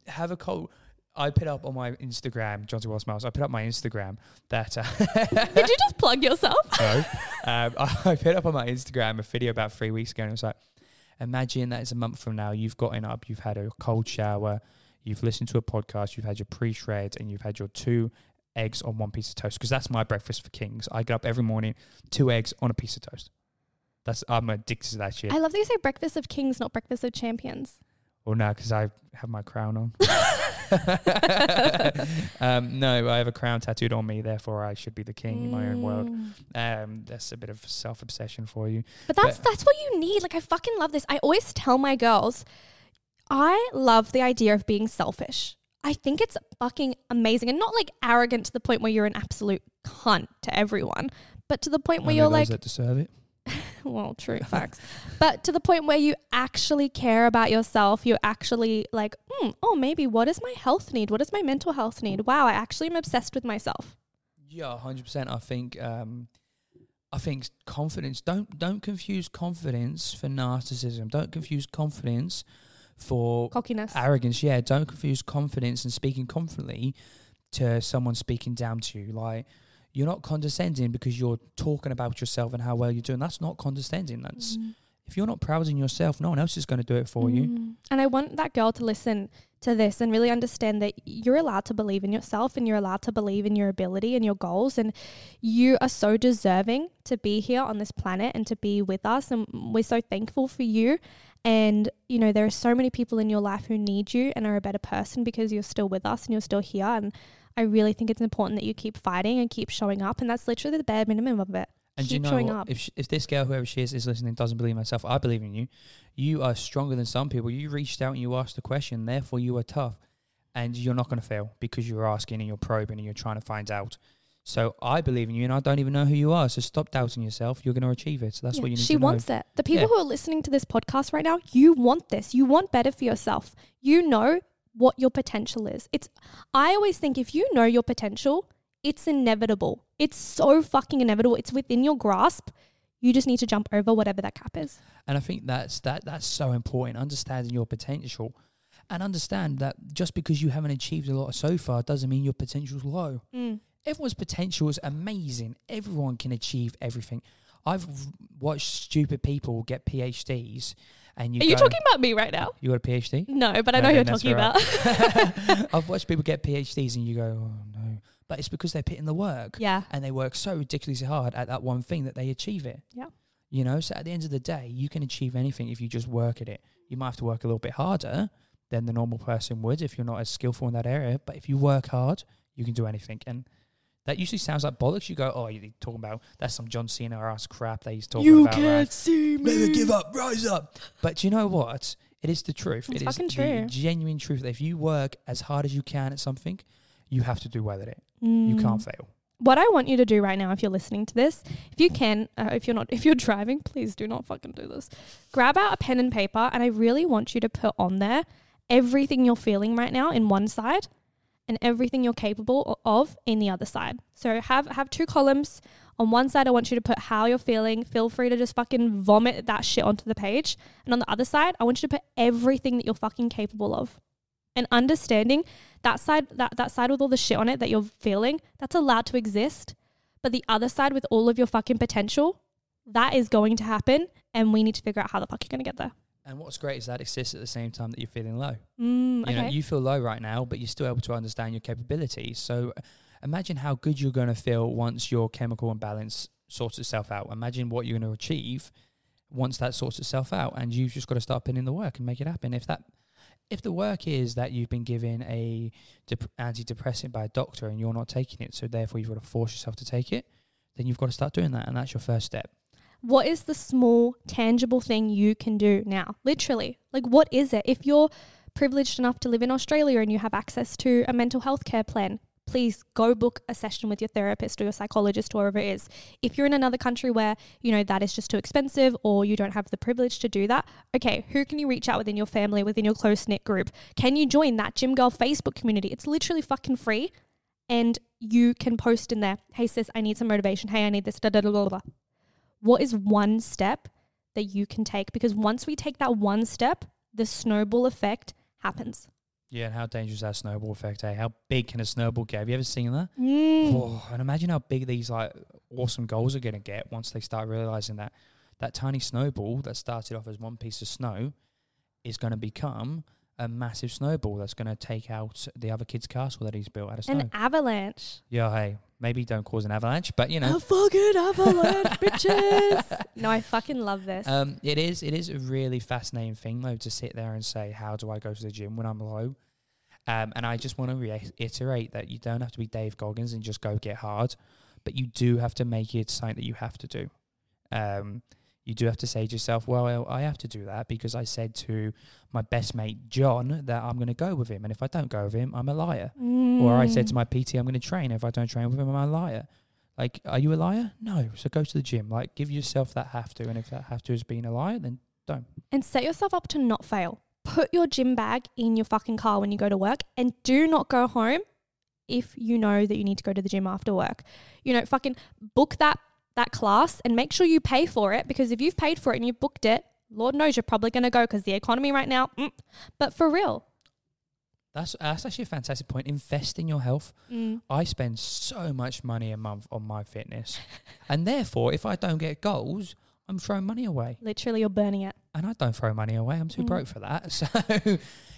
C: Have a cold. I put up on my Instagram, John Wallace Miles. I put up my Instagram that. Uh,
B: Did you just plug yourself?
C: No. um, I put up on my Instagram a video about three weeks ago, and it was like, imagine that it's a month from now. You've gotten up, you've had a cold shower, you've listened to a podcast, you've had your pre-shred, and you've had your two eggs on one piece of toast. Because that's my breakfast for kings. I get up every morning, two eggs on a piece of toast. That's I'm addicted to that shit.
B: I love that you say breakfast of kings, not breakfast of champions.
C: Well, no, because I have my crown on. um, no, I have a crown tattooed on me, therefore I should be the king in my own world.
B: Mm.
C: Um, that's a bit of self obsession for you.
B: But that's
C: But-
B: that's what you need. Like I fucking love this. I always tell my girls, I love the idea of being selfish. I think it's fucking amazing and not like arrogant to the point where you're an absolute cunt to everyone, but to the point where you're like,
C: that deserve it.
B: well, true facts, but to the point where you actually care about yourself. You're actually like, hmm, oh, maybe what does my health need? What does my mental health need? Wow, I actually am obsessed with myself.
C: Yeah, hundred percent. I think um, I think confidence. Don't don't confuse confidence for narcissism. Don't confuse confidence for
B: Cockiness.
C: arrogance. Yeah, don't confuse confidence and speaking confidently to someone speaking down to you. Like you're not condescending because you're talking about yourself and how well you're doing. That's not condescending. That's if you're not proud in yourself, no one else is going to do it for you.
B: Mm. And I want that girl to listen to this and really understand that you're allowed to believe in yourself and you're allowed to believe in your ability and your goals. And you are so deserving to be here on this planet and to be with us. And we're so thankful for you. And, you know, there are so many people in your life who need you and are a better person because you're still with us and you're still here. And I really think it's important that you keep fighting and keep showing up. And that's literally the bare minimum of it.
C: And
B: keep
C: you know
B: showing
C: what?
B: up.
C: If sh if this girl, whoever she is, is listening, doesn't believe in herself, I believe in you. You are stronger than some people. You reached out and you asked the question, therefore you are tough, and you're not going to fail because you're asking and you're probing and you're trying to find out. So I believe in you, and I don't even know who you are. So stop doubting yourself. You're going to achieve it. So that's
B: Yeah,
C: what you need
B: she
C: to know.
B: wants it. The people
C: Yeah.
B: who are listening to this podcast right now, you want this. You want better for yourself. You know what your potential is. It's I always think if you know your potential, it's inevitable. It's so fucking inevitable. It's within your grasp. You just need to jump over whatever that cap is.
C: And I think that's that that's so important. Understanding your potential, and understand that just because you haven't achieved a lot so far doesn't mean your potential's low.
B: Mm.
C: everyone's potential is amazing. Everyone can achieve everything. I've watched stupid people get PhDs, and you
B: Are you talking about me right now?
C: You got a PhD?
B: No, but I
C: No,
B: know who you're talking
C: all
B: about.
C: I've watched people get PhDs, and you go, oh no, but it's because they're putting the work,
B: yeah.
C: and they work so ridiculously hard at that one thing that they achieve it.
B: Yeah.
C: You know, so at the end of the day, you can achieve anything if you just work at it. You might have to work a little bit harder than the normal person would if you're not as skillful in that area. But if you work hard, you can do anything. And that usually sounds like bollocks. You go, oh, you're talking about that's some John Cena ass crap that he's talking about. You can't right?
B: see me.
C: Never give up, rise up. But you know what? It is the truth.
B: It's
C: it is
B: fucking
C: the
B: true.
C: genuine truth that if you work as hard as you can at something, you have to do well at it. You
B: Mm.
C: can't fail.
B: What I want you to do right now, if you're listening to this, if you can, uh, if you're not, if you're driving, please do not fucking do this. Grab out a pen and paper, and I really want you to put on there everything you're feeling right now in one side, and everything you're capable of in the other side. So have have two columns. On one side, I want you to put how you're feeling. Feel free to just fucking vomit that shit onto the page. And on the other side, I want you to put everything that you're fucking capable of. And understanding that side that, that side with all the shit on it that you're feeling, that's allowed to exist. But the other side with all of your fucking potential, that is going to happen. And we need to figure out how the fuck you're gonna get there.
C: And what's great is that exists at the same time that you're feeling low.
B: Mm,
C: You know, you feel low right now, but you're still able to understand your capabilities. So uh, imagine how good you're going to feel once your chemical imbalance sorts itself out. Imagine what you're going to achieve once that sorts itself out, and you've just got to start putting in the work and make it happen. If that, if the work is that you've been given a dep- antidepressant by a doctor and you're not taking it, so therefore you've got to force yourself to take it, then you've got to start doing that, and that's your first step.
B: What is the small, tangible thing you can do now? Literally. Like, what is it? If you're privileged enough to live in Australia and you have access to a mental health care plan, please go book a session with your therapist or your psychologist, or whoever it is. If you're in another country where, you know, that is just too expensive or you don't have the privilege to do that, okay, who can you reach out within your family, within your close knit group? Can you join that Gym Girl Facebook community? It's literally fucking free. And you can post in there, hey sis, I need some motivation. Hey, I need this. Da, da, da, da what is one step that you can take? Because once we take that one step, the snowball effect happens.
C: Yeah, and how dangerous is that snowball effect? Eh? How big can a snowball get? Have you ever seen that?
B: Mm.
C: Oh, and imagine how big these like awesome goals are going to get once they start realizing that that tiny snowball that started off as one piece of snow is going to become a massive snowball that's going to take out the other kid's castle that he's built out of snow.
B: An avalanche.
C: yeah, hey, maybe don't cause an avalanche, but you know,
B: A fucking avalanche, bitches. No, I fucking love this.
C: um, it is it is a really fascinating thing though to sit there and say, how do I go to the gym when I'm low? Um, and I just want to reiterate that you don't have to be Dave Goggins and just go get hard, but you do have to make it something that you have to do. Um, you do have to say to yourself, well, I have to do that because I said to my best mate John that I'm going to go with him, and if I don't go with him, I'm a liar. Or I said to
B: Mm.
C: my PT, I'm going to train. If I don't train with him, I'm a liar. Like, are you a liar? No. So go to the gym. Like, give yourself that have to, and if that have to is being a liar, then don't.
B: and set yourself up to not fail. Put your gym bag in your fucking car when you go to work and do not go home if you know that you need to go to the gym after work. You know, fucking book that that class and make sure you pay for it because if you've paid for it and you've booked it, Lord knows you're probably going to go because the economy right now. Mm. But for real,
C: That's that's actually a fantastic point. Invest in your health.
B: mm,
C: I spend so much money a month on my fitness, and therefore, if I don't get goals, I'm throwing money away.
B: literally you're burning it.
C: and I don't throw money away. I'm too
B: Mm.
C: broke for that. So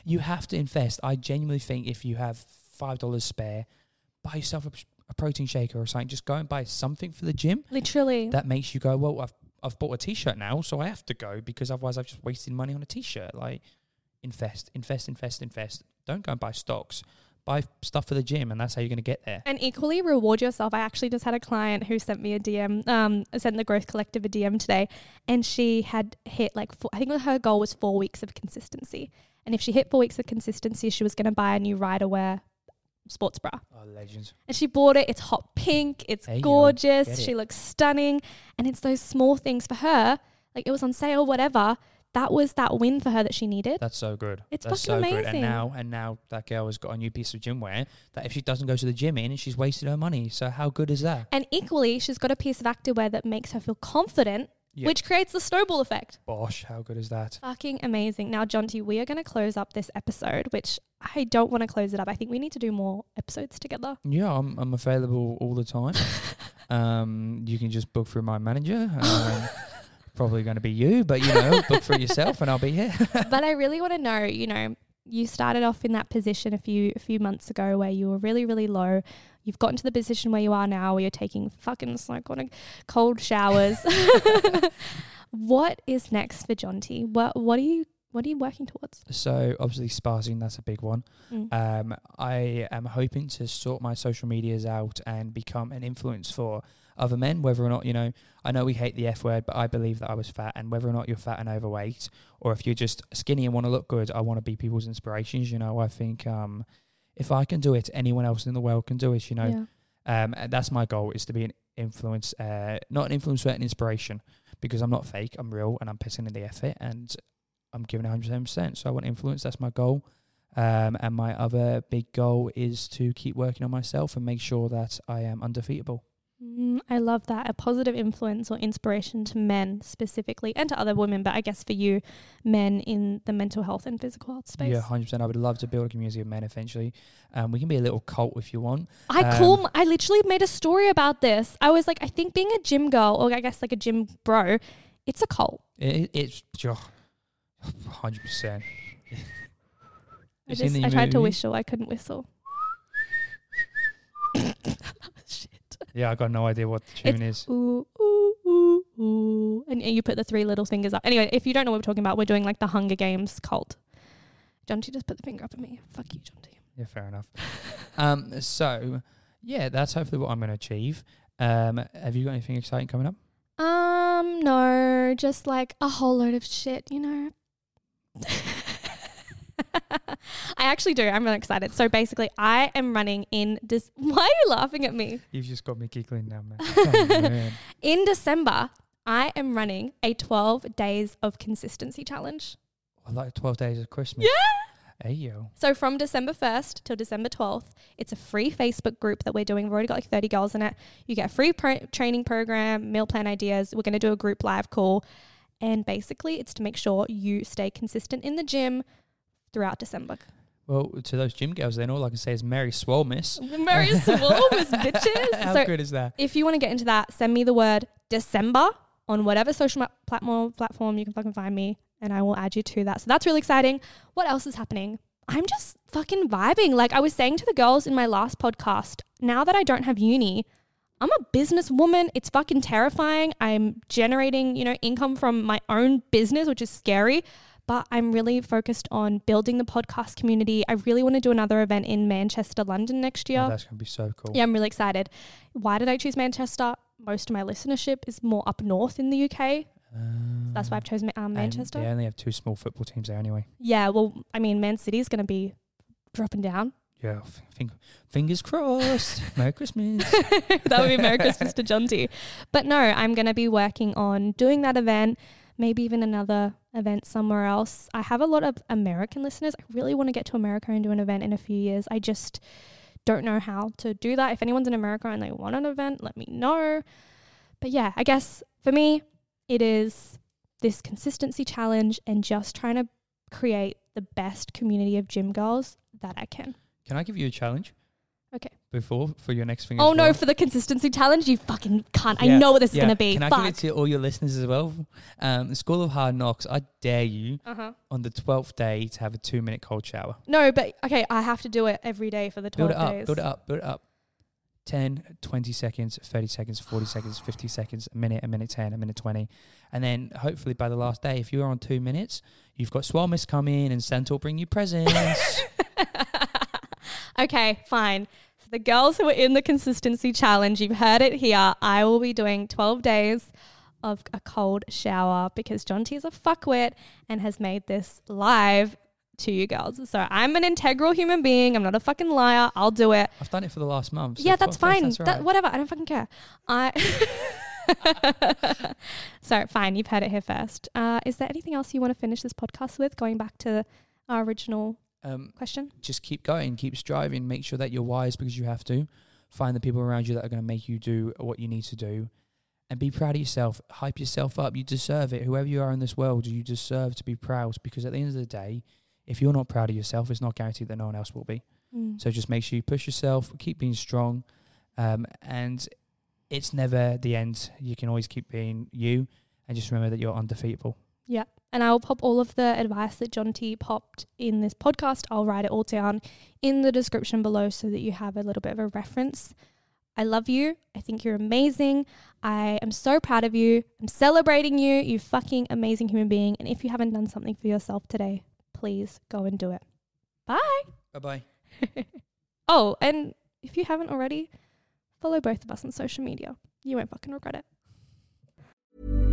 C: you have to invest. I genuinely think if you have five dollars spare, buy yourself a, a protein shaker or something. Just go and buy something for the gym
B: Literally.
C: that makes you go. Well, I've I've bought a t-shirt now, so I have to go because otherwise I've just wasted money on a t-shirt. Like invest, invest, invest, invest. Don't go and buy stocks. Buy stuff for the gym, and that's how you're going to get there.
B: And equally reward yourself. I actually just had a client who sent me a DM, um, sent the Growth Collective a DM today, and she had hit like four, I think her goal was four weeks of consistency. And if she hit four weeks of consistency, she was going to buy a new Ryderwear sports bra.
C: Oh, legends!
B: And she bought it. It's hot pink. It's
C: go.
B: gorgeous. She
C: it.
B: looks stunning. And it's those small things for her. Like it was on sale, whatever. That was that win for her that she needed.
C: That's so good.
B: It's
C: That's
B: fucking
C: so good.
B: amazing.
C: And now, and now that girl has got a new piece of gym wear that if she doesn't go to the gym in, she's wasted her money. So how good is that?
B: And equally, she's got a piece of activewear that makes her feel confident
C: Yeah.
B: which creates the snowball effect.
C: Bosh, how good is that?
B: Fucking amazing. Now, Jonti, we are going to close up this episode, which I don't want to close it up. I think we need to do more episodes together.
C: Yeah, I'm I'm available all the time. um, you can just book through my manager. Um, probably going to be you, but you know, book for yourself, and I'll be here.
B: but I really want to know, you know, you started off in that position a few a few months ago where you were really really low. You've gotten to the position where you are now, where you're taking fucking psychotic cold showers. what is next for Jonti? What what are you what are you working towards?
C: So obviously spazzing, that's a big one.
B: Mm.
C: Um, I am hoping to sort my social medias out and become an influence for other men, whether or not, you know, I know we hate the F word, but I believe that I was fat and whether or not you're fat and overweight or if you're just skinny and want to look good, I want to be people's inspirations. You know, I think um, if I can do it, anyone else in the world can do it, you know.
B: yeah.
C: Um, that's my goal is to be an influence, uh, not an influence, but an inspiration, because I'm not fake. I'm real, and I'm putting in the effort, and I'm giving 110. percent So I want influence. That's my goal. Um, and my other big goal is to keep working on myself and make sure that I am undefeatable.
B: Mm, I love that. A positive influence or inspiration to men specifically and to other women, but I guess for you, men in the mental health and physical health space.
C: Yeah, 100. percent I would love to build a community of men eventually. Um, we can be a little cult if you want.
B: I
C: Um,
B: call. I literally made a story about this. I was like, I think being a gym girl, or I guess like a gym bro, it's a cult.
C: It, it's 100. percent
B: I, just, I tried to whistle. I couldn't whistle. Shit.
C: Yeah, I got no idea what the tune is.
B: Ooh, ooh, ooh, ooh. And, and you put the three little fingers up. Anyway, if you don't know what we're talking about, we're doing like the Hunger Games cult. Jonti just put the finger up at me. Fuck you, Jonti.
C: Yeah, fair enough. um, so yeah, that's hopefully what I'm going to achieve. Um, have you got anything exciting coming up?
B: Um, no, just like a whole load of shit, you know. I actually do. I'm really excited. So basically, I am running in this. Why are you laughing at me?
C: You've just got me giggling now, man. Oh, man.
B: In December, I am running a 12 days of consistency challenge.
C: I like 12 days of Christmas.
B: Yeah.
C: Hey, yo.
B: So from December 1st till December 12th, it's a free Facebook group that we're doing. We've already got like 30 girls in it. You get a free pro- training program, meal plan ideas. We're going to do a group live call. And basically, it's to make sure you stay consistent in the gym throughout December.
C: Well, to those gym girls, then all I can say is Mary Swole, miss.
B: Very swollen, bitches.
C: How
B: so
C: good is that?
B: if you want to get into that, send me the word December on whatever social platform platform you can fucking find me, and I will add you to that. So that's really exciting. What else is happening? I'm just fucking vibing. Like I was saying to the girls in my last podcast, now that I don't have uni, I'm a businesswoman. It's fucking terrifying. I'm generating, you know, income from my own business, which is scary. But I'm really focused on building the podcast community. I really want to do another event in Manchester, London next year.
C: Oh, that's going to be so cool.
B: Yeah, I'm really excited. Why did I choose Manchester? Most of my listenership is more up north in the UK. That's why I've chosen um,
C: And
B: Manchester.
C: They only have two small football teams there anyway.
B: Yeah, well, I mean, Man City is going to be dropping down.
C: Yeah, f- fing- fingers crossed. Merry Christmas.
B: that would be Merry Christmas to Jonti. But no, I'm going to be working on doing that event, maybe even another event somewhere else. I have a lot of American listeners. I really want to get to America and do an event in a few years. I just don't know how to do that. If anyone's in America and they want an event, let me know. But yeah, I guess for me, it is this consistency challenge and just trying to create the best community of gym girls that I can.
C: Can I give you a challenge?
B: Okay.
C: Before for your next thing.
B: Oh no, for the consistency challenge, you fucking can't. I know what this
C: yeah.
B: is gonna be.
C: Can I give it to all your listeners as well? Um, the School of Hard Knocks. I dare you
B: uh-huh.
C: on the twelfth day to have a two-minute cold shower.
B: No, but okay, I have to do it every day for the twelve Build
C: it up.
B: days.
C: Build it up. Build it up. 10, 20 seconds, 30 seconds, 40 seconds, 50 seconds, a minute, a minute 10, a minute 20. And then hopefully by the last day, if you're on two minutes, you've got Swolemas come in and Santa will bring you presents.
B: okay, fine. For the girls who are in the consistency challenge, you've heard it here. I will be doing twelve days of a cold shower because Jonti is a fuckwit and has made this live to you girls. So I'm an integral human being. I'm not a fucking liar. I'll do it.
C: I've done it for the last month. so
B: yeah, that's
C: 12 days,
B: fine.
C: that's
B: That- whatever. I don't fucking care. I. so fine, you've heard it here first. Uh, is there anything else you want to finish this podcast with? Going back to our original
C: Um,
B: question.
C: just keep going, keep striving, make sure that you're wise because you have to. Find the people around you that are going to make you do what you need to do. and be proud of yourself. Hype yourself up. You deserve it. Whoever you are in this world, you deserve to be proud because at the end of the day, if you're not proud of yourself, it's not guaranteed that no one else will be.
B: Mm.
C: So just make sure you push yourself, keep being strong, um, and it's never the end. You can always keep being you, and just remember that you're undefeatable.
B: Yeah. And I will pop all of the advice that Jonti popped in this podcast. I'll write it all down in the description below so that you have a little bit of a reference. I love you. I think you're amazing. I am so proud of you. I'm celebrating you. You fucking amazing human being. And if you haven't done something for yourself today, please go and do it. Bye.
C: Bye bye.
B: oh, and if you haven't already, follow both of us on social media. You won't fucking regret it.